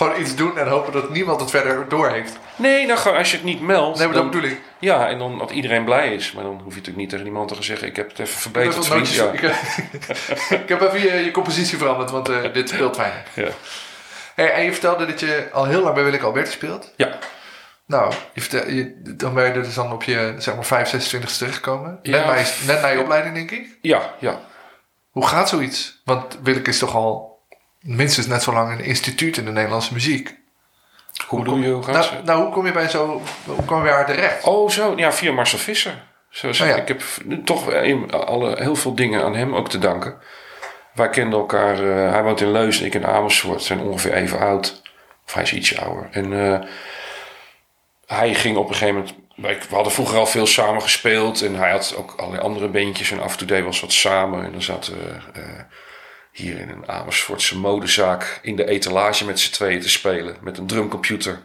Gewoon iets doen en hopen dat niemand het verder door heeft. nee, nou gewoon als je het niet meldt. Nee, maar dat bedoel ik. Ja, en dan dat iedereen blij is. Maar dan hoef je natuurlijk niet tegen iemand te gaan zeggen... ik heb het even verbeterd, vriend. Ja. ik, <laughs> ik heb even je, je compositie veranderd, want eh, dit speelt fijn. Ja. Hey, en je vertelde dat je al heel lang bij Willeke Alberti speelt. ja, Nou, je vertel, je, dan ben je er dus dan op je zeg maar 5, 26 teruggekomen. Net, Ja. na je, net na je opleiding, denk ik. ja, ja. Hoe gaat zoiets? Want Willeke is toch al minstens net zo lang een instituut in de Nederlandse muziek. Hoe bedoel je, hoe Nou, ze? nou, hoe kom je bij zo, hoe kom je bij haar terecht? Oh, zo. Ja, via Marcel Visser. Zo zeg Oh, ja. Ik heb toch alle, heel veel dingen aan hem ook te danken. Wij kenden elkaar. eh, hij woont in Leusden, ik in Amersfoort. zijn ongeveer even oud. Of hij is ietsje ouder. En eh, hij ging op een gegeven moment... We hadden vroeger al veel samen gespeeld. En hij had ook allerlei andere bandjes. En af en toe deden we eens wat samen. En dan zaten we eh, hier in een Amersfoortse modezaak... in de etalage met z'n tweeën te spelen. Met een drumcomputer.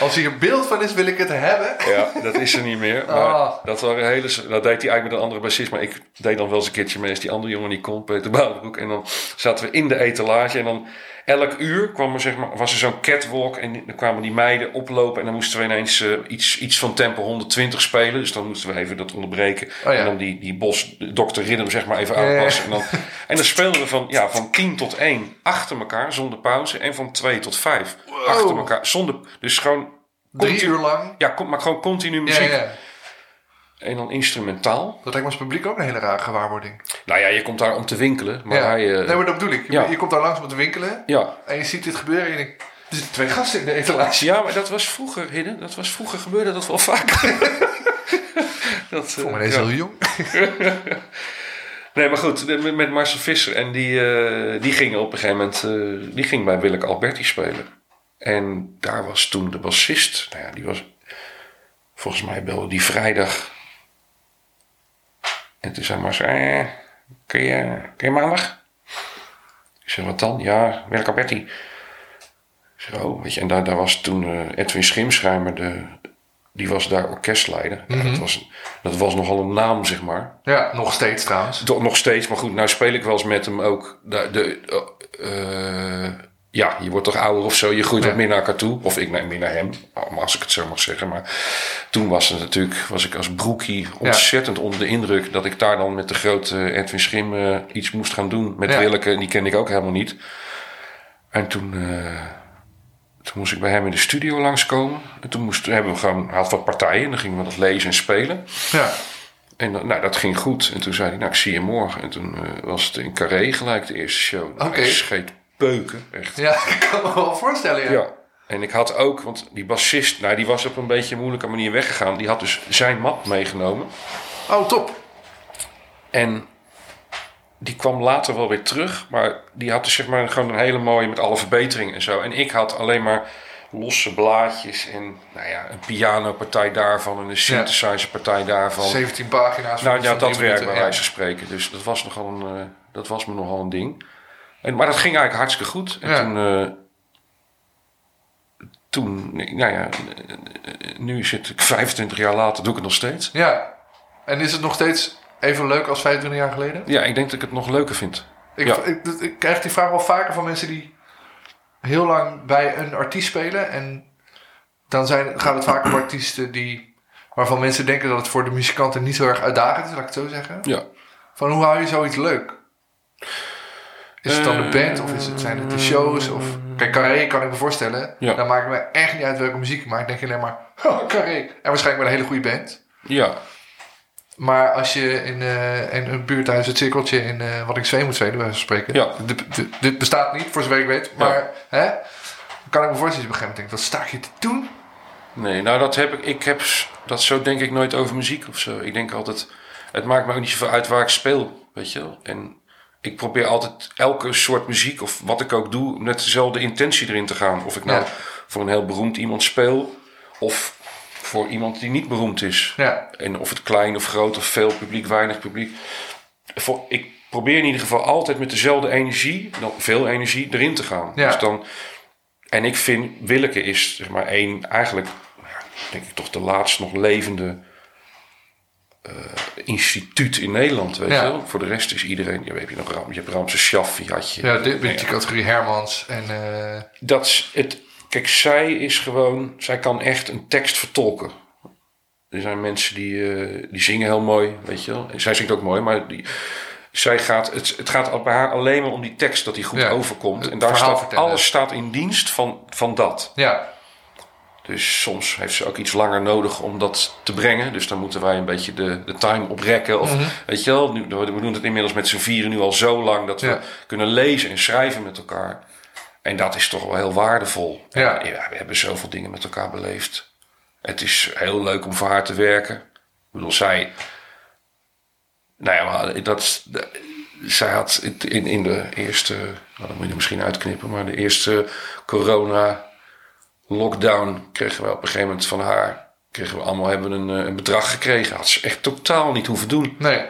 Als hier een beeld van is, wil ik het hebben. Ja, dat is er niet meer. Maar Ah. dat, waren hele, dat deed hij eigenlijk met een andere bassist. Maar ik deed dan wel eens een keertje mee als die andere jongen niet kon, Peter Bouwbroek. En dan zaten we in de etalage. En dan elk uur kwam er, zeg maar, was er zo'n catwalk. En dan kwamen die meiden oplopen. En dan moesten we ineens eh, iets, iets van tempo 120 spelen. Dus dan moesten we even dat onderbreken. ja. En dan die, die bos, Dr. Rhythm zeg maar even ja, ja. aanpassen. En, dan, en dan speelden we van, ja, van 10 tot 1 achter elkaar zonder pauze. En van 2 tot 5 achter elkaar. Zonder, dus gewoon... Drie continu- uur lang. ja, maar gewoon continu muziek. En dan instrumentaal. Dat lijkt me als publiek ook een hele rare gewaarwording. Nou ja, je komt daar om te winkelen. Maar ja. hij... eh, nee, maar dat bedoel ik. Je, ja. je komt daar langs om te winkelen. ja. En je ziet dit gebeuren en je denkt... Er zitten twee gasten in de etalage. ja, maar dat was vroeger, Hidden. Dat was vroeger gebeurde dat wel vaak. <laughs> dat, Voor eh, mij is ja. heel jong. <laughs> Nee, maar goed, met Marcel Visser. En die, eh, die ging op een gegeven moment eh, die ging bij Willeke Alberti spelen. En daar was toen de bassist. Nou ja, die was... Volgens mij belde die vrijdag. En toen zei Marcel... Eh, kun, je, kun je maandag? Ik zeg, wat dan? Ja, Alberti. Ik zeg, oh, weet je. En daar, daar was toen eh, Edwin Schimschijmer, de, die was daar orkestleider. Ja, dat, was, dat was nogal een naam, zeg maar. Ja, nog steeds trouwens. Toch nog steeds, maar goed, nou speel ik wel eens met hem ook. De, de, eh, ja, je wordt toch ouder of zo, je groeit Ja. wat meer naar elkaar toe. Of ik neem meer naar hem, als ik het zo mag zeggen. Maar toen was het natuurlijk, was ik als broekie ontzettend onder de indruk dat ik daar dan met de grote Edwin Schim eh, iets moest gaan doen. Met Ja. Willeke, die kende ik ook helemaal niet. En toen, eh, toen moest ik bij hem in de studio langskomen. En toen moest, hebben we gewoon, had wat partijen en dan gingen we dat lezen en spelen. Ja. En nou, dat ging goed. En toen zei hij, nou, ik zie je morgen. En toen eh, was het in Carré gelijk de eerste show. Oké. Peuken, echt. ja, <laughs> ik kan me wel voorstellen. Ja. Ja. En ik had ook, want die bassist, nou, die was op een beetje een moeilijke manier weggegaan. Die had dus zijn map meegenomen. Oh, top. En die kwam later wel weer terug. Maar die had dus zeg maar gewoon een hele mooie met alle verbeteringen en zo. En ik had alleen maar losse blaadjes en nou ja, een pianopartij daarvan en een synthesizerpartij daarvan. 17 pagina's. van- Nou ja, dat werk bij wijze van spreken. Dus dat was, nogal een, eh, dat was me nogal een ding. En, maar dat ging eigenlijk hartstikke goed. En Ja. toen, eh, toen, nou ja, nu zit ik 25 jaar later, doe ik het nog steeds. Ja. ja. En is het nog steeds even leuk als 25 jaar geleden? Ja, ik denk dat ik het nog leuker vind. Ik, Ja. ik, ik krijg die vraag wel vaker van mensen die heel lang bij een artiest spelen. En dan zijn, gaat het vaak om artiesten die, waarvan mensen denken dat het voor de muzikanten niet zo erg uitdagend is, laat ik het zo zeggen. Ja. Van hoe hou je zoiets leuk? Is het dan de Eh, band of is het, zijn het de shows? Of, kijk, Carré kan ik me voorstellen. Ja. Dan maakt me echt niet uit welke muziek ik maak. Ik denk alleen maar, <laughs> oh, Carré. En waarschijnlijk met een hele goede band. Ja. Maar als je in, eh, in een buurthuis het cirkeltje in uh, wat ik zweem moet spelen, bij wijze van spreken. Ja. Dit- bestaat niet, voor zover ik weet. Maar hè, dan kan ik me voorstellen dat je op een gegeven moment denkt, wat sta je te doen? Nee, nou dat heb ik. Ik heb dat zo denk ik nooit over muziek of zo. Ik denk altijd, het maakt me ook niet zoveel uit waar ik speel, weet je wel. En ik probeer altijd elke soort muziek of wat ik ook doe, met dezelfde intentie erin te gaan. Of ik nou Ja. voor een heel beroemd iemand speel of voor iemand die niet beroemd is. Ja. En of het klein of groot of veel publiek, weinig publiek. Voor, ik probeer in ieder geval altijd met dezelfde energie, dan veel energie, erin te gaan. Ja. Dus dan, en ik vind Willeke is zeg maar één, eigenlijk denk ik toch de laatst nog levende instituut in Nederland. Weet je wel? Voor de rest is iedereen, je, heb je nog Ram, je hebt Ramse Shaffi, had je. Ja, dit die categorie Hermans. En eh, dat is het. Kijk, zij is gewoon. Zij kan echt een tekst vertolken. Er zijn mensen die, eh, die zingen heel mooi, weet je wel. Zij zingt ook mooi, maar die, zij gaat, het, het gaat bij haar alleen maar om die tekst dat die goed Ja, overkomt. En daar staat, alles staat in dienst van, van dat. ja, Dus soms heeft ze ook iets langer nodig om dat te brengen. Dus dan moeten wij een beetje de, de time oprekken. Of Mhm. weet je wel, nu, we doen het inmiddels met z'n vieren nu al zo lang dat we Ja. kunnen lezen en schrijven met elkaar. En dat is toch wel heel waardevol. En, Ja. we hebben zoveel dingen met elkaar beleefd. Het is heel leuk om voor haar te werken. Ik bedoel, zij. Nou ja, maar dat, zij had in, in de eerste. Nou, dat moet je misschien uitknippen, maar de eerste corona lockdown kregen we op een gegeven moment van haar. Kregen we allemaal hebben een, eh, een bedrag gekregen. Had ze echt totaal niet hoeven doen. nee.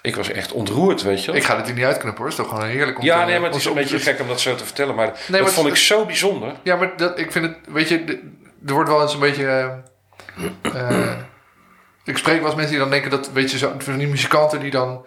Ik was echt ontroerd, weet je wel. Ik ga dit hier niet uitknippen hoor. Het is toch gewoon heerlijk om ja, nee, maar het is een beetje gek om dat zo te vertellen. Maar dat vond het- ik zo bijzonder. Ja, maar dat, ik vind het, weet je, er wordt wel eens een beetje. eh, eh, ik spreek wel eens mensen die dan denken dat, weet je, zo, van die muzikanten die dan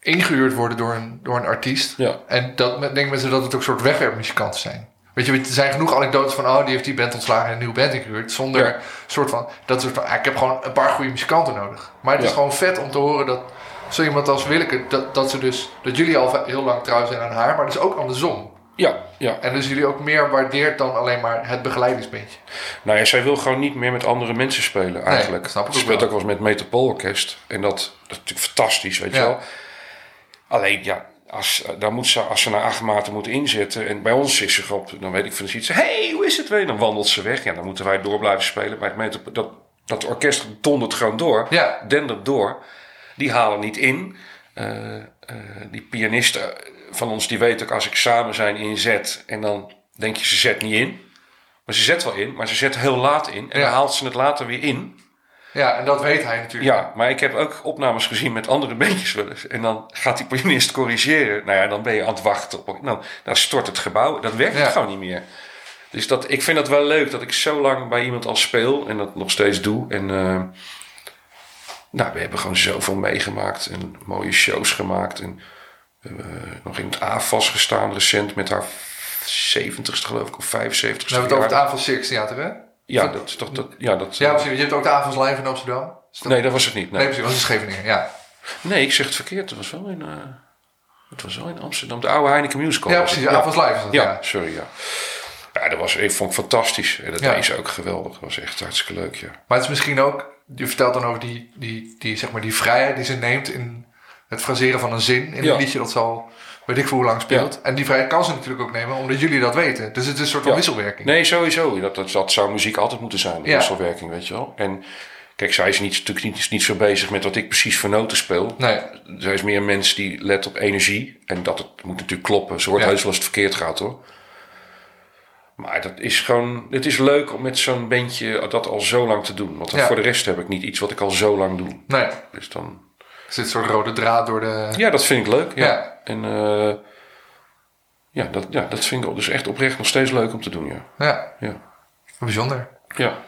ingehuurd worden door een, door een artiest. Ja. En dat denken mensen dat het ook een soort wegwerpmuzikanten zijn. Weet je, er zijn genoeg anekdotes van, oh, die heeft die band ontslagen en een nieuwe band ingehuurd. Zonder Ja. soort van, dat soort van, ah, ik heb gewoon een paar goede muzikanten nodig. Maar het is gewoon vet om te horen dat zo iemand als Willeke, dat, dat ze dus, dat jullie al heel lang trouw zijn aan haar, maar dus ook andersom. Ja, ja. En dus jullie ook meer waardeert dan alleen maar het begeleidingsbeentje. Nou ja, zij wil gewoon niet meer met andere mensen spelen eigenlijk. dat snap ik Ze ook speelt ook wel eens met Metropoolorkest. En dat, dat is natuurlijk fantastisch, weet je wel. Alleen ja, als, dan moet ze, als ze naar acht maten moet inzetten. En bij ons is ze op, dan weet ik van iets. hey, hoe is het weer? Dan wandelt ze weg. Ja, dan moeten wij door blijven spelen. Maar Metropo- dat, dat orkest dondert gewoon door. Ja. Dendert door. Die halen niet in. Eh, eh, die pianisten van ons, die weten ook als ik samen zijn inzet. En dan denk je, ze zet niet in. Maar ze zet wel in, maar ze zet heel laat in. En Ja. dan haalt ze het later weer in. Ja, en dat weet hij natuurlijk. Ja, maar ik heb ook opnames gezien met andere bandjes wel eens. En dan gaat die pianist corrigeren. Nou ja, dan ben je aan het wachten. Op, dan, dan stort het gebouw. Dan werkt Ja. gewoon niet meer. Dus dat, ik vind dat wel leuk dat ik zo lang bij iemand al speel. En dat nog steeds doe. En eh, nou, we hebben gewoon zoveel meegemaakt. En mooie shows gemaakt. En we hebben nog in het AFAS gestaan recent met haar 70ste geloof ik. Of 75ste We hebben het over het. Avals Circus Theater, hè? Ja, dat is toch... Dat, ja, dat, Ja, precies. want Je hebt ook de Live in Amsterdam. Is dat- Nee, dat was het niet. Nee, Nee. precies. Dat was in Scheveningen, ja. Nee, ik zeg het verkeerd. Het was wel in, eh, het was wel in Amsterdam. De oude Heineken Musical. Ja, precies. De Avals Live is Ja, ja. sorry, ja. Ja, dat was, ik vond fantastisch. En dat Ja. ze ook geweldig. Dat was echt hartstikke leuk, ja. Maar het is misschien ook... Je vertelt dan over die, die, die, zeg maar, die vrijheid die ze neemt in het fraseren van een zin in Ja. een liedje dat ze al weet ik veel hoe lang speelt. En die vrijheid kan ze natuurlijk ook nemen, omdat jullie dat weten. Dus het is een soort van Ja. wisselwerking. Nee, sowieso. Dat, dat, dat zou muziek altijd moeten zijn. De Ja. wisselwerking, weet je wel. En kijk, zij is niet, natuurlijk niet, niet zo bezig met wat ik precies voor noten speel. Nee. Zij is meer een mens die let op energie. En dat het moet natuurlijk kloppen. Ze Ja. heus wel als het verkeerd gaat hoor. Maar dat is gewoon... Het is leuk om met zo'n bandje dat al zo lang te doen. Want voor de rest heb ik niet iets wat ik al zo lang doe. Nee. Dus dan... Er zit een soort rode draad door de... Ja, dat vind ik leuk. Ja. En eh, ja, dat, ja, dat vind ik dus echt oprecht nog steeds leuk om te doen. Ja. Ja, Ja. bijzonder. Ja.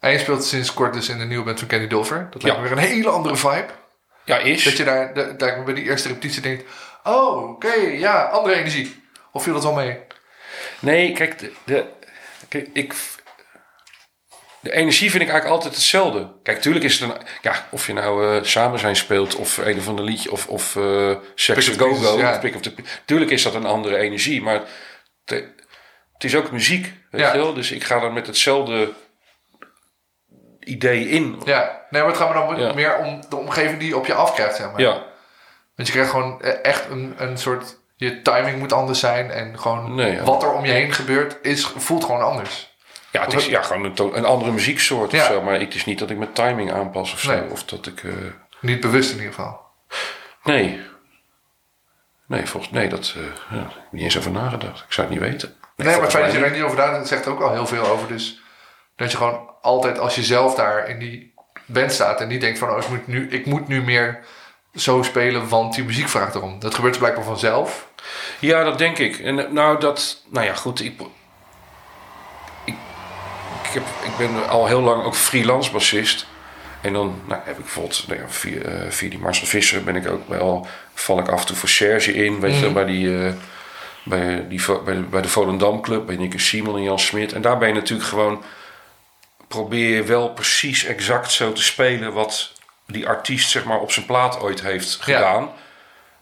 En je speelt sinds kort dus in de nieuwe band van Kenny Dulfer. Dat lijkt Ja. me weer een hele andere vibe. ja, is. Dat je daar, da- daar bij die eerste repetitie denkt... Oh, oké, ja, andere energie. Of viel dat wel mee? Nee, kijk, de, de, kijk, ik, de energie vind ik eigenlijk altijd hetzelfde. Kijk, tuurlijk is het een, ja, of je nou eh, samen zijn speelt of een of ander liedje of, of Sex of Go Go. Ja. Pick of the, tuurlijk is dat een andere energie, maar het, het is ook muziek, weet Ja. je wel. Dus ik ga dan met hetzelfde idee in. Ja, nee, maar het gaat me dan Ja. meer om de omgeving die je op je afkrijgt, zeg maar. Ja, Want je krijgt gewoon eh, echt een, een soort... Je timing moet anders zijn en gewoon Nee, wat er om je heen gebeurt, is, voelt gewoon anders. Ja het is ja, gewoon een, andere muzieksoort Ja. of zo. Maar het is niet dat ik mijn timing aanpas of zo. Nee. Of dat ik... eh, Niet bewust in ieder geval. nee. Nee, volgens nee, dat eh ja, niet eens over nagedacht. Ik zou het niet weten. Nee, maar het feit dat je er niet over nadenkt, zegt er ook al heel veel over. Dus dat je gewoon altijd als je zelf daar in die band staat en niet denkt van... Oh, ik moet nu, ik moet nu meer zo spelen, want die muziek vraagt erom. Dat gebeurt blijkbaar vanzelf. Ja, dat denk ik. En eh, nou, dat, nou ja, goed. Ik, ik, heb, ik ben al heel lang ook freelance bassist. En dan nou, heb ik bijvoorbeeld nou ja, via, eh, via die Marcel Visser ben ik ook wel, val ik af en toe voor Serge in, weet je, wel, bij die. eh, bij, die, bij, de, bij de Volendam Club, bij Nick en Simon en Jan Smit. En daar ben je natuurlijk gewoon... probeer je wel precies exact zo te spelen... wat die artiest zeg maar, op zijn plaat ooit heeft Ja.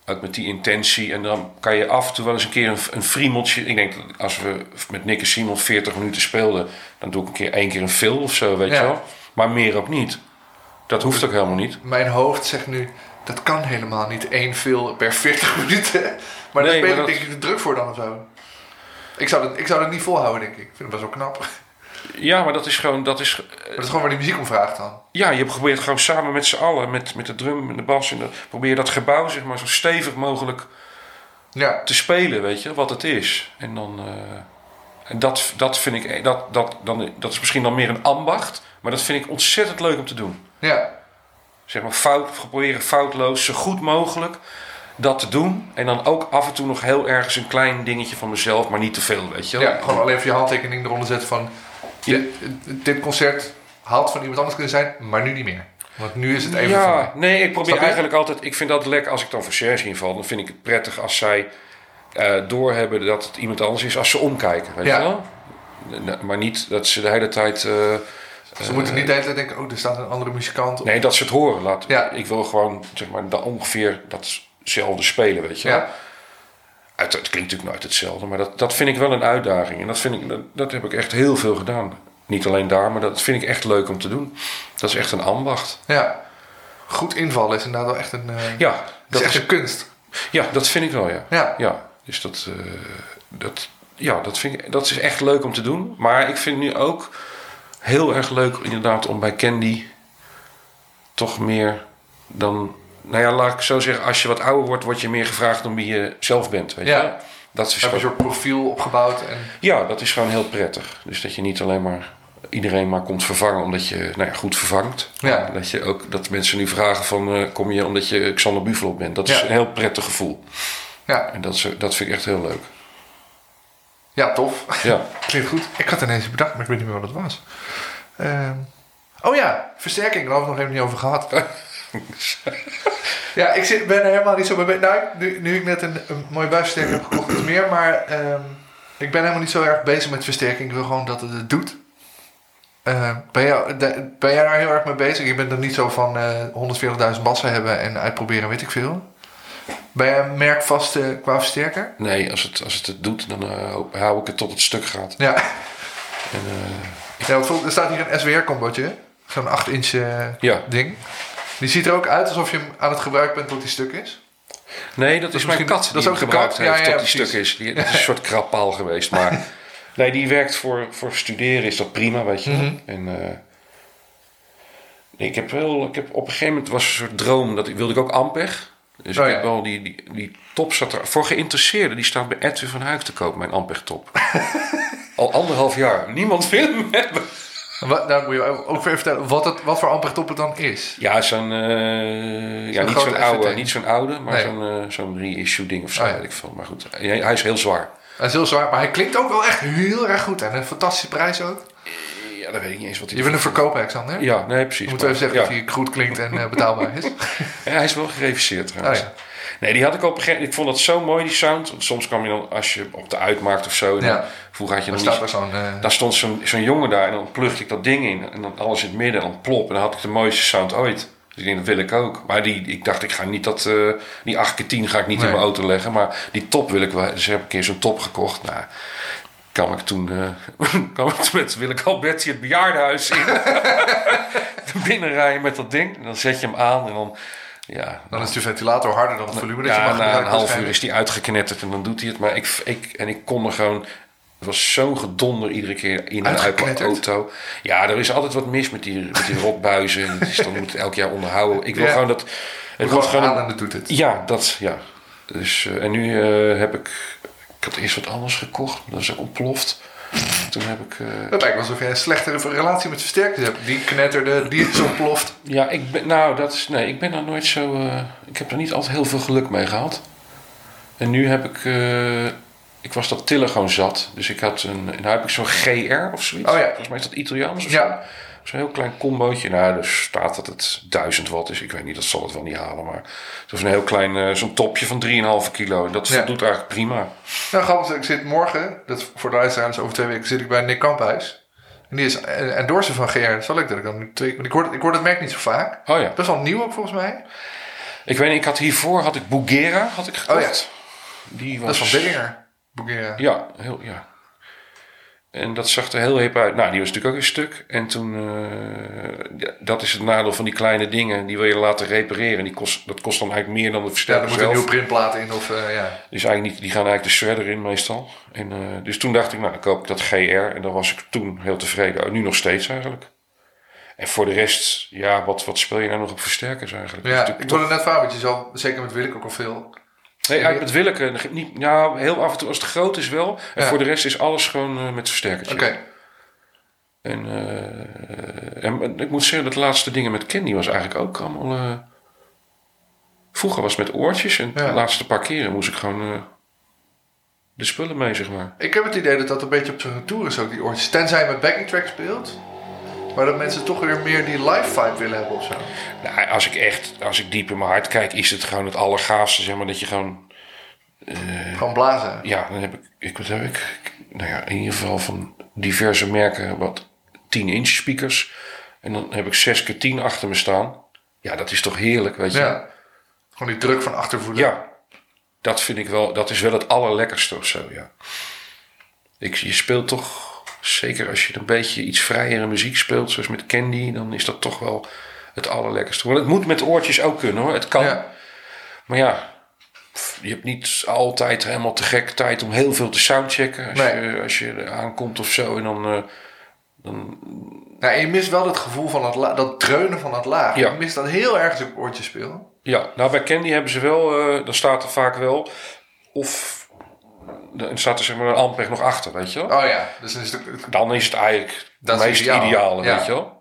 Ook met die intentie. En dan kan je af en toe wel eens een keer een, een friemeltje... Ik denk, dat als we met Nick en Simon 40 minuten speelden... dan doe ik een keer één keer een fill of zo, weet Ja. je wel. Maar meer ook niet. Dat hoeft ook helemaal niet. Mijn hoofd zegt nu, dat kan helemaal niet één veel per 40 <laughs> minuten. Maar daar Nee, speel ik dat- denk ik te druk voor dan of zo. Ik zou, dat, ik zou dat niet volhouden, denk ik. Ik vind het best wel knap. Maar Ja, maar dat is gewoon... Dat is, dat is gewoon waar die muziek om vraagt dan. Ja, je probeert gewoon samen met z'n allen, met, met de drum en de bas, en de, probeer je dat gebouw zeg maar, zo stevig mogelijk Ja, te spelen, weet je, wat het is. En dan, eh, en dat, dat vind ik, dat, dat, dan, dat is misschien dan meer een ambacht, maar dat vind ik ontzettend leuk om te doen. ja. Zeg maar, fout, proberen foutloos, zo goed mogelijk dat te doen. En dan ook af en toe nog heel ergens een klein dingetje van mezelf, maar niet te veel, weet je wel. ja, gewoon alleen even je handtekening eronder zetten van... Ja. Dit, concert had van iemand anders kunnen zijn, maar nu niet meer. Want nu is het even van Ja, nee, ik probeer eigenlijk altijd. Ik vind dat lekker als ik dan voor Serge inval. Dan vind ik het prettig als zij eh, doorhebben dat het iemand anders is als ze omkijken. Weet Ja. je wel? Nee, Maar niet dat ze de hele tijd. eh, Ze moeten niet de hele tijd denken, oh, er staat een andere muzikant. op. nee, dat ze het horen. Laat, Ja. Ik wil gewoon zeg maar, dat ongeveer datzelfde spelen. Weet je wel? Ja. Uit, het klinkt natuurlijk nooit hetzelfde, maar dat, dat vind ik wel een uitdaging. En dat, vind ik, dat, dat heb ik echt heel veel gedaan. Niet alleen daar, maar dat vind ik echt leuk om te doen. Dat is echt een ambacht. Ja. Goed invallen is inderdaad wel echt een, eh, Ja, dat is echt is, een kunst. ja, dat vind ik wel, ja. Ja. Ja, dus dat, eh, dat, ja, dat, vind ik, dat is echt leuk om te doen. Maar ik vind nu ook heel erg leuk inderdaad om bij Candy toch meer dan... Nou ja, laat ik zo zeggen, als je wat ouder wordt, word je meer gevraagd om wie je zelf bent. Weet Ja. je? Dat is Heb je een soort profiel opgebouwd. En, ja, dat is gewoon heel prettig. Dus dat je niet alleen maar iedereen maar komt vervangen omdat je nou ja, goed vervangt. Ja. Dat, je ook, dat mensen nu vragen van eh, kom je omdat je Xander Buffalo bent. Dat is een heel prettig gevoel. ja. En dat, is, dat vind ik echt heel leuk. ja, tof. Ja. <laughs> Klinkt goed. Ik had ineens bedacht, maar ik weet niet meer wat het was. Ehm, oh ja, versterking. Daar hadden we het nog even niet over gehad. <laughs> ja, ik zit, ben er helemaal niet zo bezig. Nou, nu, nu ik net een, een mooie buisversterker heb gekocht, is meer. Maar ehm, ik ben helemaal niet zo erg bezig met versterking. Ik wil gewoon dat het het doet. Ehm, ben, jij, de- ben jij daar heel erg mee bezig? Je bent er niet zo van eh 140.000 bassen hebben en uitproberen, weet ik veel. Ben jij merkvast eh, qua versterker? Nee, als het, als het het doet, dan eh, hou- ik het tot het stuk gaat. Ja. En, eh, Ja, er staat hier een SWR-combootje. Zo'n 8 inch eh, ja. ding. Die ziet er ook uit alsof je hem aan het gebruiken bent tot hij stuk is. Nee, dat is, mijn kat dat die is ook gebruikt heeft Ja, ja, tot die precies. stuk is. Die, dat is een soort krappaal geweest. Maar <laughs> nee, die werkt voor, voor studeren, is dat prima, weet je. Mhm. En eh, ik heb wel, ik heb op een gegeven moment was een soort droom, dat ik wilde ik ook Ampeg. Dus Oh, ik ja. heb wel die, die, die top zat er. Voor geïnteresseerden, die staat bij Edwin van Huik te koop, mijn Ampeg top. <laughs> Al anderhalf jaar. Niemand wil hem hebben. <laughs> Wat, nou moet je ook even vertellen wat, het, wat voor ampertop het dan is. Ja, zo'n. eh, ja, niet zo'n oude, niet zo'n oude, maar Nee. zo'n eh, zo'n reissue ding of zo. Oh, ja. weet ik veel. Maar goed, hij, hij is heel zwaar. Hij is heel zwaar, maar hij klinkt ook wel echt heel erg goed. En een fantastische prijs ook. Ja, dan weet ik niet eens wat hij. Je wil hem verkopen, Alexander? Ja, nee, precies. Moet even maar- zeggen ja. dat hij goed klinkt en eh, betaalbaar is. <laughs> Ja, hij is wel gereviseerd trouwens. Oh, ja. Nee, die had ik op een gegeven moment. Ik vond dat zo mooi, die sound. Want Soms kwam je dan, als je op de uitmaakt of zo. Ja. vroeger had je Dan staat niet. zo'n... eh, Daar stond zo'n zo'n jongen daar en dan plugde ik dat ding in. En dan alles in het midden en dan plop. En dan had ik de mooiste sound ooit. Dus ik denk, dat wil ik ook. Maar die, ik dacht, ik ga niet dat... eh, die 8 keer 10 ga ik niet Nee. in mijn auto leggen. Maar die top wil ik wel. Dus heb ik een keer zo'n top gekocht. Nou, kwam ik toen, eh, <laughs> kwam ik met Willeke Alberti het bejaardenhuis in. <laughs> Binnenrijden met dat ding. En dan zet je hem aan en dan... Ja, Dan is de ventilator harder dan het volume dat je ja, mag na een half uur is die uitgeknetterd en dan doet hij het. Maar ik, ik, en ik kon er gewoon... Het was zo'n gedonder iedere keer in en uit mijn auto. Ja, er is altijd wat mis met die, met die rotbuizen. En dan moet het elk jaar onderhouden. Ik wil Ja. gewoon dat... Het gewoon aan en het doet het. ja, dat, ja. Dus, eh, en nu eh, heb ik... Ik had eerst wat anders gekocht. Dat is ook ontploft. Toen heb ik... eh, Het lijkt wel alsof je een slechtere relatie met versterkers hebt. Die knetterde, die is ontploft. ja, ik ben... Nou, dat is... Nee, ik ben daar nooit zo... eh, ik heb er niet altijd heel veel geluk mee gehad. En nu heb ik... ik was dat tillen gewoon zat. Dus ik had een... Nou heb ik zo'n GR of zoiets. Oh ja. Volgens mij is dat Italiaans of Ja. zo. Zo'n heel klein combootje. Nou, er staat dat het 1000 watt is. Ik weet niet, dat zal het wel niet halen. Maar het is een heel klein... eh, zo'n topje van 3,5 kilo. Dat Ja. doet eigenlijk prima. Nou, grappig, ik zit morgen, dat voor de luisteraars over twee weken, zit ik bij Nick Kamphuis. En die is endorser van GR. Wel leuk dat ik dan nu twee... Want ik hoor, ik hoor dat merk niet zo vaak. Oh ja. Best wel nieuw ook volgens mij. Ik weet niet, ik had hiervoor had ik Bugera had ik gekocht. Oh ja. Die Dat was is van Billinger. Ja, heel, ja. En dat zag er heel hip uit. Nou, die was natuurlijk ook een stuk. En toen, eh, ja, dat is het nadeel van die kleine dingen. Die wil je laten repareren. Die kost, dat kost dan eigenlijk meer dan de Ja, versterker er moet een zelf. nieuwe printplaat in of eh, ja. Dus eigenlijk niet, die gaan eigenlijk de shredder in meestal. En, eh, dus toen dacht ik, nou dan koop ik dat GR. En daar was ik toen heel tevreden. Nu nog steeds eigenlijk. En voor de rest, ja, wat, wat speel je nou nog op versterkers eigenlijk? Ja, ik wilde net vragen, want je zal zeker met Willeke ook al veel. Nee, eigenlijk met Willeke. Niet, ja, heel af en toe als het groot is wel. En Ja. voor de rest is alles gewoon eh, met versterkertje. Oké. En, eh, en ik moet zeggen, dat laatste dingen met Candy was eigenlijk ook allemaal... eh, vroeger was het met oortjes. En Ja. de laatste paar keren moest ik gewoon de spullen mee, zeg maar. Ik heb het idee dat dat een beetje op zijn retour is ook, die oortjes. Tenzij je met backing track speelt. Maar dat mensen toch weer meer die live vibe willen hebben of zo. Nou, als ik echt, als ik diep in mijn hart kijk, is het gewoon het allergaafste, zeg maar, dat je gewoon... Gewoon blazen. Ja, dan heb ik, ik wat heb ik? Nou ja, in ieder geval van diverse merken wat 10 inch speakers. En dan heb ik 6 keer 10 achter me staan. Ja, dat is toch heerlijk, weet je? Ja. Gewoon die druk van achtervoelen. Ja, dat vind ik wel, dat is wel het allerlekkerste of zo, ja. Ik, je speelt toch, zeker als je een beetje iets vrijere muziek speelt, zoals met Candy, dan is dat toch wel het allerlekkerste. Want het moet met oortjes ook kunnen hoor, het kan. Ja. Maar ja, je hebt niet altijd helemaal te gek tijd om heel veel te soundchecken. Als, Nee. je, als je aankomt of zo en dan... eh, Nou, en je mist wel het gevoel van la- dat dreunen van het laag. Ja. Je mist dat heel erg als ik oortjes speel. Ja, nou bij Candy hebben ze wel, eh dan staat er vaak wel, of dan staat er zeg maar een ampeg nog achter, weet je wel. Oh ja, dus dan is het, het- Dan is het eigenlijk Dat het meest ideaal. ideale, Ja. weet je wel.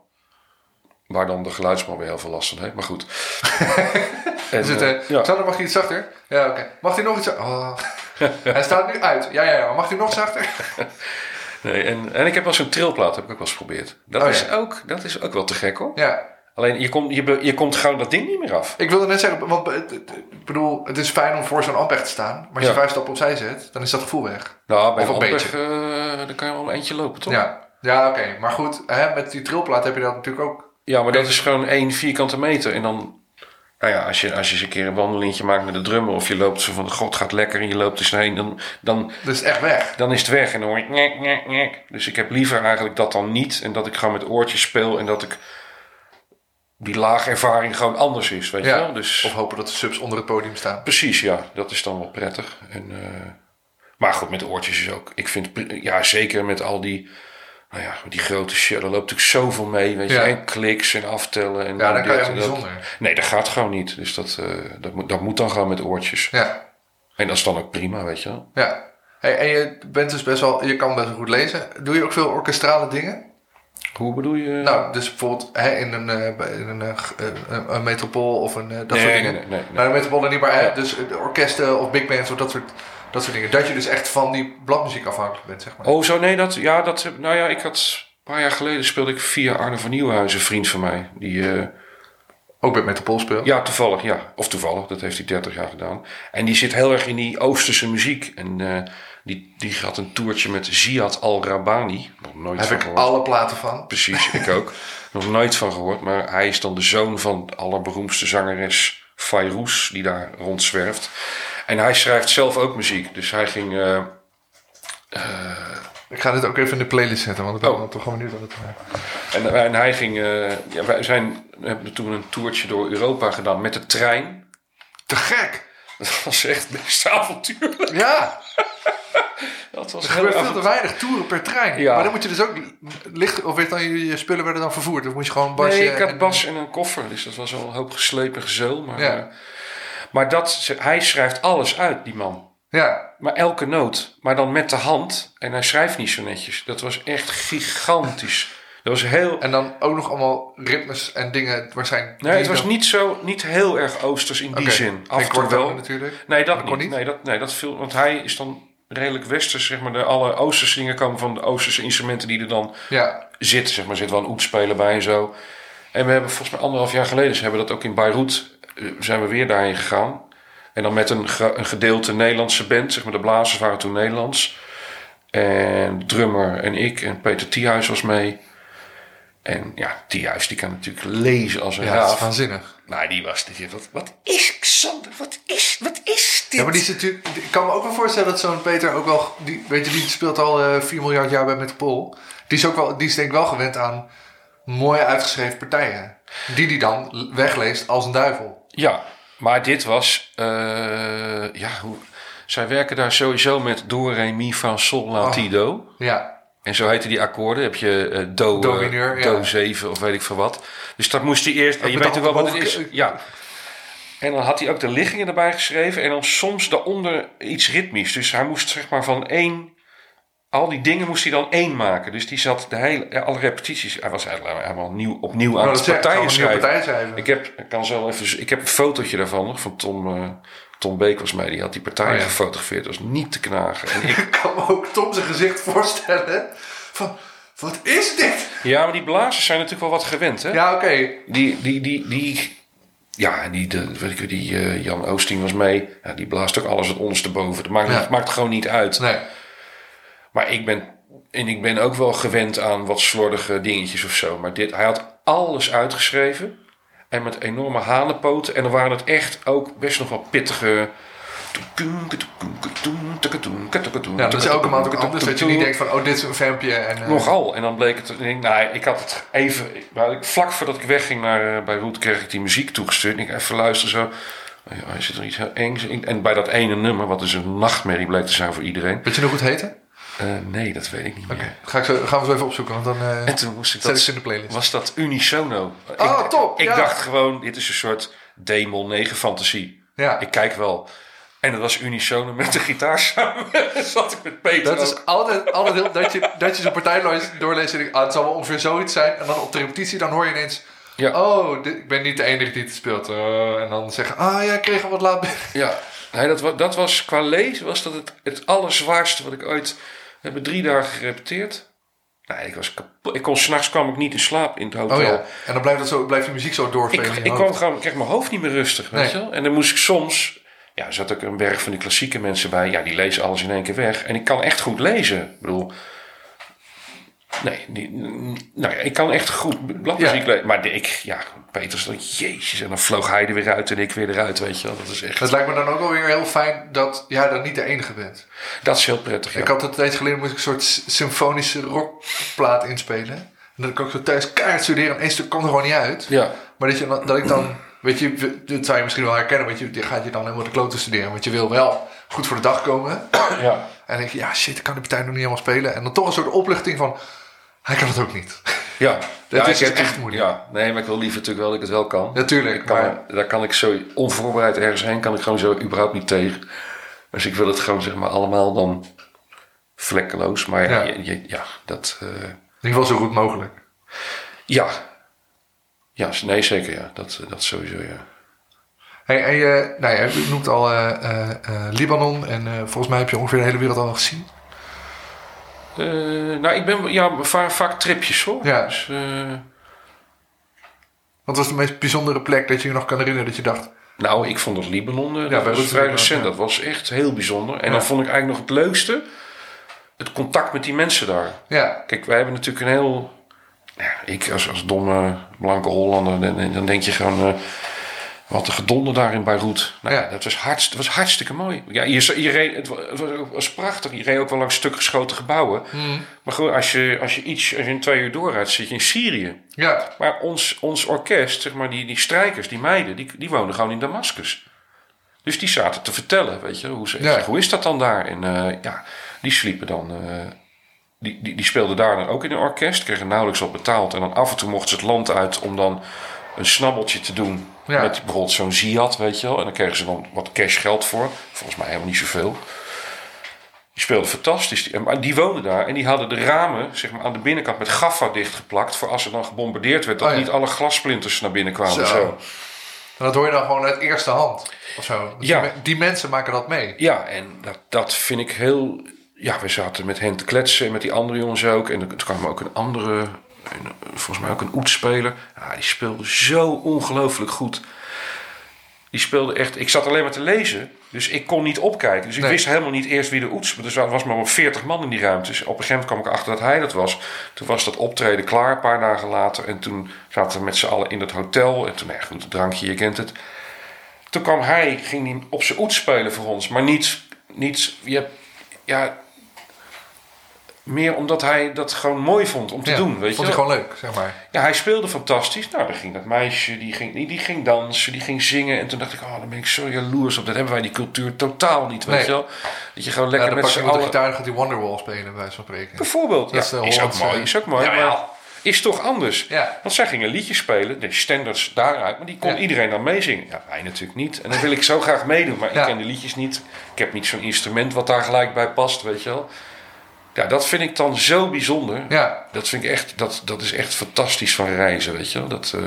Waar dan de geluidsman weer heel veel last van heeft, maar goed. <laughs> en, is het eh, eh, ja. Sander, mag hij iets zachter? Ja, oké. Mag hij nog iets zachter? Oh. <laughs> hij staat nu uit. Ja, ja, ja. Mag hij nog zachter? nee, en, en ik heb wel zo'n trilplaat, heb ik ook wel eens geprobeerd. Dat, Oh, is, ja. ook, dat is ook wel te gek hoor. ja. Alleen je komt, je, je komt gewoon dat ding niet meer af. Ik wilde net zeggen, want ik bedoel, het is fijn om voor zo'n ampeg te staan. Maar als je Ja. vijf stappen opzij zet, dan is dat gevoel weg. Nou, bij Of een Ampeg, eh, dan kan je wel een eentje lopen, toch? Ja, ja oké. Maar goed, hè, met die trilplaat heb je dat natuurlijk ook. Ja, maar dat is gewoon één vierkante meter. En dan, nou ja, als je, als je eens een keer een wandelingetje maakt met de drummer... of je loopt zo van, god gaat lekker en je loopt er heen... dan, dan, Dus echt weg. dan is het weg en dan hoor je... Nyek, nyek, nyek. Dus ik heb liever eigenlijk dat dan niet... en dat ik gewoon met oortjes speel... en dat ik die laagervaring gewoon anders is, weet je Ja. wel? Dus Of hopen dat de subs onder het podium staan. precies, ja, dat is dan wel prettig. En, eh, maar goed, met oortjes is ook... Ik vind, ja, zeker met al die... Nou ja, die grote shit, daar loopt natuurlijk zoveel mee, weet je. Ja. En kliks en aftellen. En Ja, dan kan je ook niet zonder. Nee, dat gaat gewoon niet. Dus dat, eh, dat, moet, dat moet dan gewoon met oortjes. Ja, En dat is dan ook prima, weet je wel. ja. Hey, en je bent dus best wel, je kan best wel goed lezen. Doe je ook veel orkestrale dingen? Hoe bedoel je? Nou, dus bijvoorbeeld hè, in een, eh, bij- in een, eh, eh, een, een metropool of een, dat Nee, soort dingen. nee, nee, nee. Nou, de metropool dan niet, maar hè, dus orkesten of big bands of dat soort, dat soort dingen. Dat je dus echt van die bladmuziek afhankelijk bent, zeg maar. Oh, zo nee, dat, ja, dat, nou ja, ik had, een paar jaar geleden speelde ik via Arne van Nieuwenhuizen, een vriend van mij. Die, eh, Ook bij metropool speel. ja, toevallig, ja. Of toevallig, dat heeft hij 30 jaar gedaan. En die zit heel erg in die Oosterse muziek. En eh, die, die had een toertje met Ziad Al-Rabani. Nog nooit Daar van heb ik gehoord. alle platen van. Precies, ik ook. <laughs> Nog nooit van gehoord. Maar hij is dan de zoon van de allerberoemdste zangeres Fayrouz, die daar rondzwerft. En hij schrijft zelf ook muziek. Dus hij ging. eh, eh, Ik ga dit ook even in de playlist zetten, want ik ben Oh. toch gewoon benieuwd wat het... En, en hij ging... eh, ja, wij zijn, we hebben toen een toertje door Europa gedaan met de trein. Te gek! <laughs> Dat was echt best avontuurlijk. Ja, <laughs> Dat was er gebeurt veel te weinig toeren per trein. Ja. Maar dan moet je dus ook licht... Of weet dan, je, je spullen werden dan vervoerd? Of moet je gewoon Basje... Nee, ik had en- Bas in een koffer. Dus dat was wel een hoop geslepen gezeul. Maar, Ja. eh, maar dat, hij schrijft alles uit, die man. Ja, Maar elke noot. Maar dan met de hand. En hij schrijft niet zo netjes. Dat was echt gigantisch. Dat was heel... en dan ook nog allemaal ritmes en dingen waarschijnlijk... Nee, het was dan- niet, zo, niet heel erg oosters in die zin. Af en toe wel. natuurlijk. Nee, dat niet. niet? Nee, dat, nee, dat viel, want hij is dan redelijk westers, zeg maar. De, alle oosterse dingen komen van de oosterse instrumenten die er dan Ja, zitten. Zeg maar, er zit wel een oetspeler bij en zo. En we hebben volgens mij anderhalf jaar geleden, ze hebben dat ook in Beirut, eh, zijn we weer daarheen gegaan. En dan met een, een gedeelte Nederlandse band, zeg maar de blazers waren toen Nederlands. En de drummer en ik en Peter Thiehuis was mee. En ja, Thiehuis die kan natuurlijk lezen als een ja raaf. waanzinnig. Nou, die was die wat, wat is Xander? Wat is, wat is dit? Ja, maar die is natuurlijk... Ik kan me ook wel voorstellen dat zo'n Peter ook wel... Die, weet je, die speelt al eh 4 miljard jaar bij Metropool. Die is ook wel... Die is denk ik wel gewend aan mooie uitgeschreven partijen. Die die dan wegleest als een duivel. Ja, maar dit was, eh, ja, hoe, zij werken daar sowieso met do, re, mi, fa, sol, la, Oh. ti, do. Ja, En zo heten die akkoorden. Heb je eh, do, Do eh, ja. do 7 of weet ik veel wat. Dus dat moest hij eerst, en je weet ook wel wat het is. Ja. En dan had hij ook de liggingen erbij geschreven en dan soms daaronder iets ritmisch. Dus hij moest zeg maar van één, al die dingen moest hij dan één maken. Dus die zat de hele, alle repetities, hij was eigenlijk helemaal nieuw, opnieuw aan Nou, het zeg ik, partijen schrijven. Ik heb, ik kan zo even, ik heb een fotootje daarvan nog, van Tom, eh, Tom Beek was mij, die had die partij Oh ja. gefotografeerd. Dat was niet te knagen. En <laughs> ik, kan me ook Tom zijn gezicht voorstellen. Van, wat is dit? ja, maar die blazers zijn natuurlijk wel wat gewend, hè? Ja, oké. Die, die, die, die, ja, en die, de, weet ik, die eh, Jan Oosting was mee. Ja, die blaast ook alles het ondersteboven. Dat maakt, Ja. niet- maakt gewoon niet uit. Nee. Maar ik ben, en ik ben ook wel gewend aan wat slordige dingetjes of zo. Maar dit, hij had alles uitgeschreven. En met enorme hanenpoten. En dan waren het echt ook best nog wel pittige... Ja, dat is elke maand ook anders. Dat je niet denkt van, oh, dit is een vampje. En, eh, Nogal. En dan bleek het. ik Nou, ik had het even. Vlak voordat ik wegging naar, eh, bij Roet, kreeg ik die muziek toegestuurd. En ik even luisteren zo. Oh ja, is er iets heel engs? in? En bij dat ene nummer, wat dus een nachtmerrie bleek te zijn voor iedereen. Weet je nog hoe het heette? Eh, nee, dat weet ik niet meer. Ga ik zo, gaan we zo even opzoeken, want dan eh, En toen moest ik dat. in de playlist. Was dat unisono? Oh, ik, top, Ik ja. dacht gewoon, dit is een soort Demon 9 fantasie. Ja, Ik kijk wel. En dat was unisono met de gitaar <laughs> samen. zat ik met Peter. dat ook. is altijd, altijd heel, dat je, dat je zo'n partij leest- doorleest en denkt, ah, het zal wel ongeveer zoiets zijn. En dan op de repetitie, dan hoor je ineens, Ja. oh, dit, ik ben niet de enige die het speelt. Eh, en dan zeggen, ah ja, ik kreeg al wat laat. Ja, nee, dat, dat was qua lezen was dat het, het allerzwaarste wat ik ooit... We hebben drie dagen gerepeteerd. Nee, ik was kapot. Ik kon s'nachts kwam ik niet in slaap in het hotel. Oh ja, en dan blijft, dat zo, blijft die muziek zo Ik, je ik kwam gewoon, ik kreeg mijn hoofd niet meer rustig, weet Nee. je wel. En dan moest ik soms... Ja, er zat ook een berg van die klassieke mensen bij. Ja, die lezen alles in één keer weg. En ik kan echt goed lezen. Ik bedoel... Nee, die, nou ja, ik kan echt goed bladmuziek Ja. lezen. Maar ik, ja, Peter stond, jezus. En dan vloog hij er weer uit en ik weer eruit, weet je wel. Dat is echt... Het lijkt me dan ook wel weer heel fijn dat jij dan niet de enige bent. Dat is heel prettig, ja. Ik had het een tijdje geleden moest ik een soort symfonische rockplaat inspelen. En dat ik ook zo thuis keihard studeren en één stuk kwam er gewoon niet uit. Ja, Maar dat, je, dan- dat ik dan, weet je, dat zou je misschien wel herkennen, want je, je gaat je dan helemaal de kloten studeren. Want je wil wel goed voor de dag komen. ja. En dan denk je, ja shit, ik kan de partij nog niet helemaal spelen. En dan toch een soort opluchting van, hij kan het ook niet. Ja, <laughs> Dat ja, is echt moeilijk. Ja, nee, maar ik wil liever natuurlijk wel dat ik het wel kan. Natuurlijk, Ik kan, maar- Daar kan ik zo onvoorbereid ergens heen, kan ik gewoon zo überhaupt niet tegen. Dus ik wil het gewoon zeg maar allemaal dan vlekkeloos. Maar ja, Ja. dat... eh, In ieder geval zo goed mogelijk. ja. Ja, nee, zeker ja. Dat, dat sowieso ja. Hey, en je, nou ja, je noemt al eh, eh, eh, Libanon en eh, volgens mij heb je ongeveer de hele wereld al gezien. Eh, nou, ik ben ja, va- vaak tripjes hoor. Ja. Dus, eh, Wat was de meest bijzondere plek dat je je nog kan herinneren dat je dacht... nou, ik vond dat Libanon, eh, dat Beirut was vrij recent. ja. Dat was echt heel bijzonder. En Ja. dan vond ik eigenlijk nog het leukste, het contact met die mensen daar. Ja, Kijk, wij hebben natuurlijk een heel. Ja, ik als, als domme blanke Hollander, dan, dan denk je gewoon. Wat een gedonder daar in Beirut. Nou, Ja. dat, was hartst, was hartstikke mooi. Ja, je, je reed, het, wa- het was, het was prachtig. Je reed ook wel langs stuk geschoten gebouwen. Maar gewoon, als je, als je iets, als je in twee uur doorrijdt, zit je in Syrië. Ja. Maar ons, ons orkest, zeg maar, die, die strijkers, die meiden, die, die woonden gewoon in Damascus. Dus die zaten te vertellen, weet je, hoe, ze, Ja. hoe is dat dan daar? En eh, ja, die sliepen dan, eh, die, die, die speelden daar dan ook in een orkest, kregen nauwelijks wat betaald. En dan af en toe mochten ze het land uit om dan een snabbeltje te doen. Ja. Met bijvoorbeeld zo'n Ziad, weet je wel. En dan kregen ze dan wat cash geld voor. Volgens mij helemaal niet zoveel. Die speelden fantastisch. Die- Maar die woonden daar en die hadden de ramen zeg maar, aan de binnenkant met gaffa dichtgeplakt. Voor als er dan gebombardeerd werd, dat Oh ja. niet alle glasplinters naar binnen kwamen. Zo. Zo. En dat hoor je dan gewoon uit eerste hand. Of zo. Dus Ja. die, die mensen maken dat mee. Ja, en dat, dat vind ik heel. Ja, we zaten met hen te kletsen en met die andere jongens ook. En er kwam ook een andere, een, volgens mij ook een oetspeler. Ja, die speelde zo ongelooflijk goed. Die speelde echt. Ik zat alleen maar te lezen, dus ik kon niet opkijken. Dus ik Nee. wist helemaal niet eerst wie de oets. Dus er was maar wel 40 man in die ruimte. Dus op een gegeven moment kwam ik achter dat hij dat was. Toen was dat optreden klaar, een paar dagen later. En toen zaten we met z'n allen in het hotel. En toen, ja, goed, een drankje, je kent het. Toen kwam hij, ging hij op zijn oet spelen voor ons. Maar niet, niet je, hebt- ja, meer omdat hij dat gewoon mooi vond om te Ja, doen. Weet Vond je hij gewoon leuk, zeg maar. Ja, hij speelde fantastisch. Nou, dan ging dat meisje, die ging, die, die ging dansen, die ging zingen. En toen dacht ik, oh, dan ben ik zo jaloers op. Dat hebben wij die cultuur totaal niet, weet Nee. je wel. Dat je gewoon Ja, lekker dan met z'n met de allen... gitaar gaat die Wonderwall spelen, bij van spreken. Bijvoorbeeld, Dat ja, is, ook mooi, is ook mooi. Maar is toch anders. Ja. Want zij gingen liedjes spelen, de standards daaruit, maar die kon Ja. iedereen dan meezingen. Ja, wij natuurlijk niet. En dan wil ik zo graag meedoen, maar Ja. ik ken de liedjes niet. Ik heb niet zo'n instrument wat daar gelijk bij past, weet je wel. Ja, dat vind ik dan zo bijzonder. Ja, Dat vind ik echt, dat, dat is echt fantastisch van reizen, weet je wel. Dat, eh,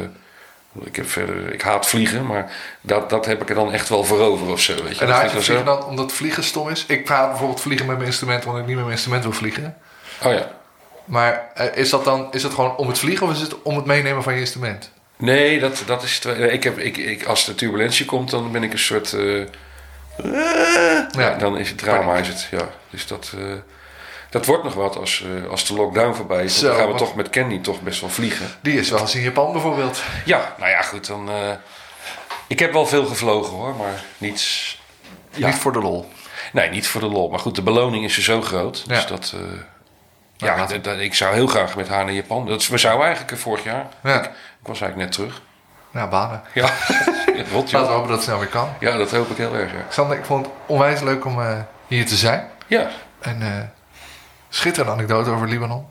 ik, heb verder, ik haat vliegen, maar dat, dat heb ik er dan echt wel voor over of zo, weet je. en Dat gaat dan vliegen dan omdat vliegen stom is. Ik praat bijvoorbeeld vliegen met mijn instrument, want ik niet met mijn instrument wil vliegen. Oh ja. Maar eh, is dat dan is het gewoon om het vliegen of is het om het meenemen van je instrument? Nee, dat, dat is. Ik heb, ik, ik, als de turbulentie komt, dan ben ik een soort. eh, ja, dan is het drama, is het. Ja, dus dat. Dat wordt nog wat als, eh, als de lockdown voorbij is. dan gaan we toch met Candy toch best wel vliegen. Die is wel eens in Japan bijvoorbeeld. Ja, nou ja, goed. Dan, eh, ik heb wel veel gevlogen hoor, maar niets. Ja. Niet voor de lol. Nee, niet voor de lol. Maar goed, de beloning is er zo groot. Dus dat. eh, ja, laten dat, dat- ik zou heel graag met haar naar Japan. Dat, we zouden eigenlijk vorig jaar. Ja. Ik, ik was eigenlijk net terug. Ja, banen. Ja, <laughs> rot Laten we hopen dat het snel weer kan. Ja, dat hoop ik heel erg. Ja. Sander, ik vond het onwijs leuk om hier te zijn. Ja, En schitterende anekdote over Libanon.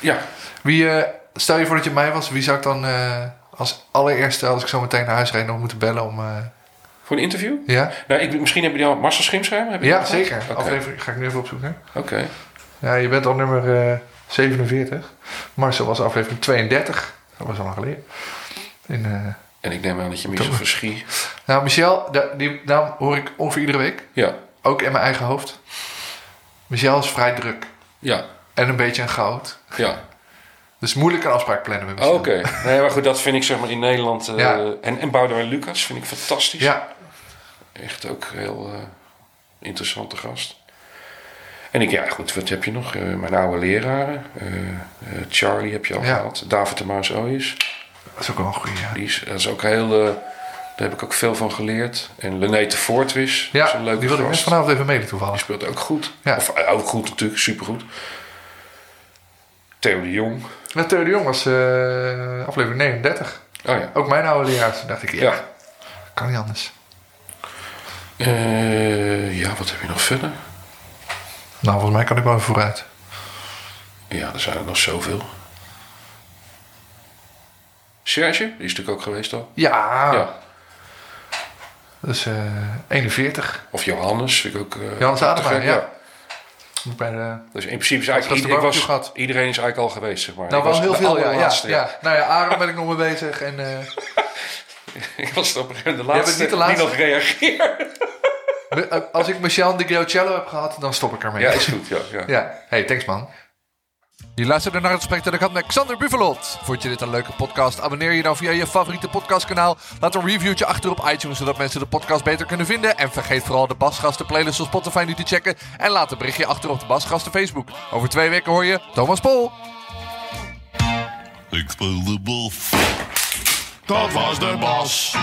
ja. Wie, eh, stel je voor dat je mij was, wie zou ik dan eh, als allereerste, als ik zo meteen naar huis reed, nog moeten bellen om... eh, Voor een interview? ja? Nou, ik, misschien hebben die al Marcel Schimscherm? Heb je Ja, zeker. Oké. Aflevering ga ik nu even opzoeken. Oké. Ja, je bent al nummer eh 47. Marcel was aflevering 32. Dat was al lang geleden. In, En ik neem aan dat je Michel. Verschie... nou, Michel, die naam hoor ik ongeveer iedere week. Ja, Ook in mijn eigen hoofd. Michel is vrij druk. Ja, En een beetje een goud. ja. Dus moeilijk een afspraak plannen met Michel. Oké. <laughs> Nee, maar goed, dat vind ik zeg maar in Nederland... Ja. En, en Boudewijn Lucas vind ik fantastisch. Ja, Echt ook heel eh, interessante gast. En ik, ja goed, wat heb je nog? Eh, mijn oude leraren. Charlie heb je al Ja. gehad. David de Maas Ooyes. dat is ook wel een goeie. Ja, Die is, dat is ook heel... daar heb ik ook veel van geleerd. En Lenete Voortwis. dat is ja een leuke die wilde ik gast. vanavond even Die toevallig. speelt ook goed. Ja. Of eh, ook goed natuurlijk, supergoed. Theo de Jong. Met Theo de Jong was eh, aflevering 39. Oh ja. Ook mijn oude leraar. Toen dacht ik, ja, Ja. kan niet anders. Eh, ja, wat heb je nog verder? Nou, volgens mij kan ik wel even vooruit. Ja, er zijn er nog zoveel. Serge, die is natuurlijk ook geweest al. Ja, Ja. Dus eh 41. Of Johannes, vind ik ook. eh, Johannes Adema, ja. Bij de, Dus in principe is eigenlijk was, gehad. iedereen is eigenlijk al geweest, zeg maar. nou, wel was heel veel, ja, ja. Nou ja, Aaron ben ik nog mee bezig. En eh, <laughs> Ik was op een gegeven moment de laatste, niet de laatste? die nog reageerde. eh, als ik Michel de Giocello heb gehad, dan stop ik ermee. Ja, is goed, ja. ja. Ja, hey, thanks man. Je luisterde naar het gesprek ik had met Xander Buvelot. Vond je dit een leuke podcast? Abonneer je dan via je favoriete podcastkanaal. Laat een reviewtje achter op iTunes, zodat mensen de podcast beter kunnen vinden. En vergeet vooral de Basgasten playlist op Spotify nu te checken. En laat een berichtje achter op de Basgasten Facebook. Over twee weken hoor je Thomas Pol. Ik speel de. Dat was de bas.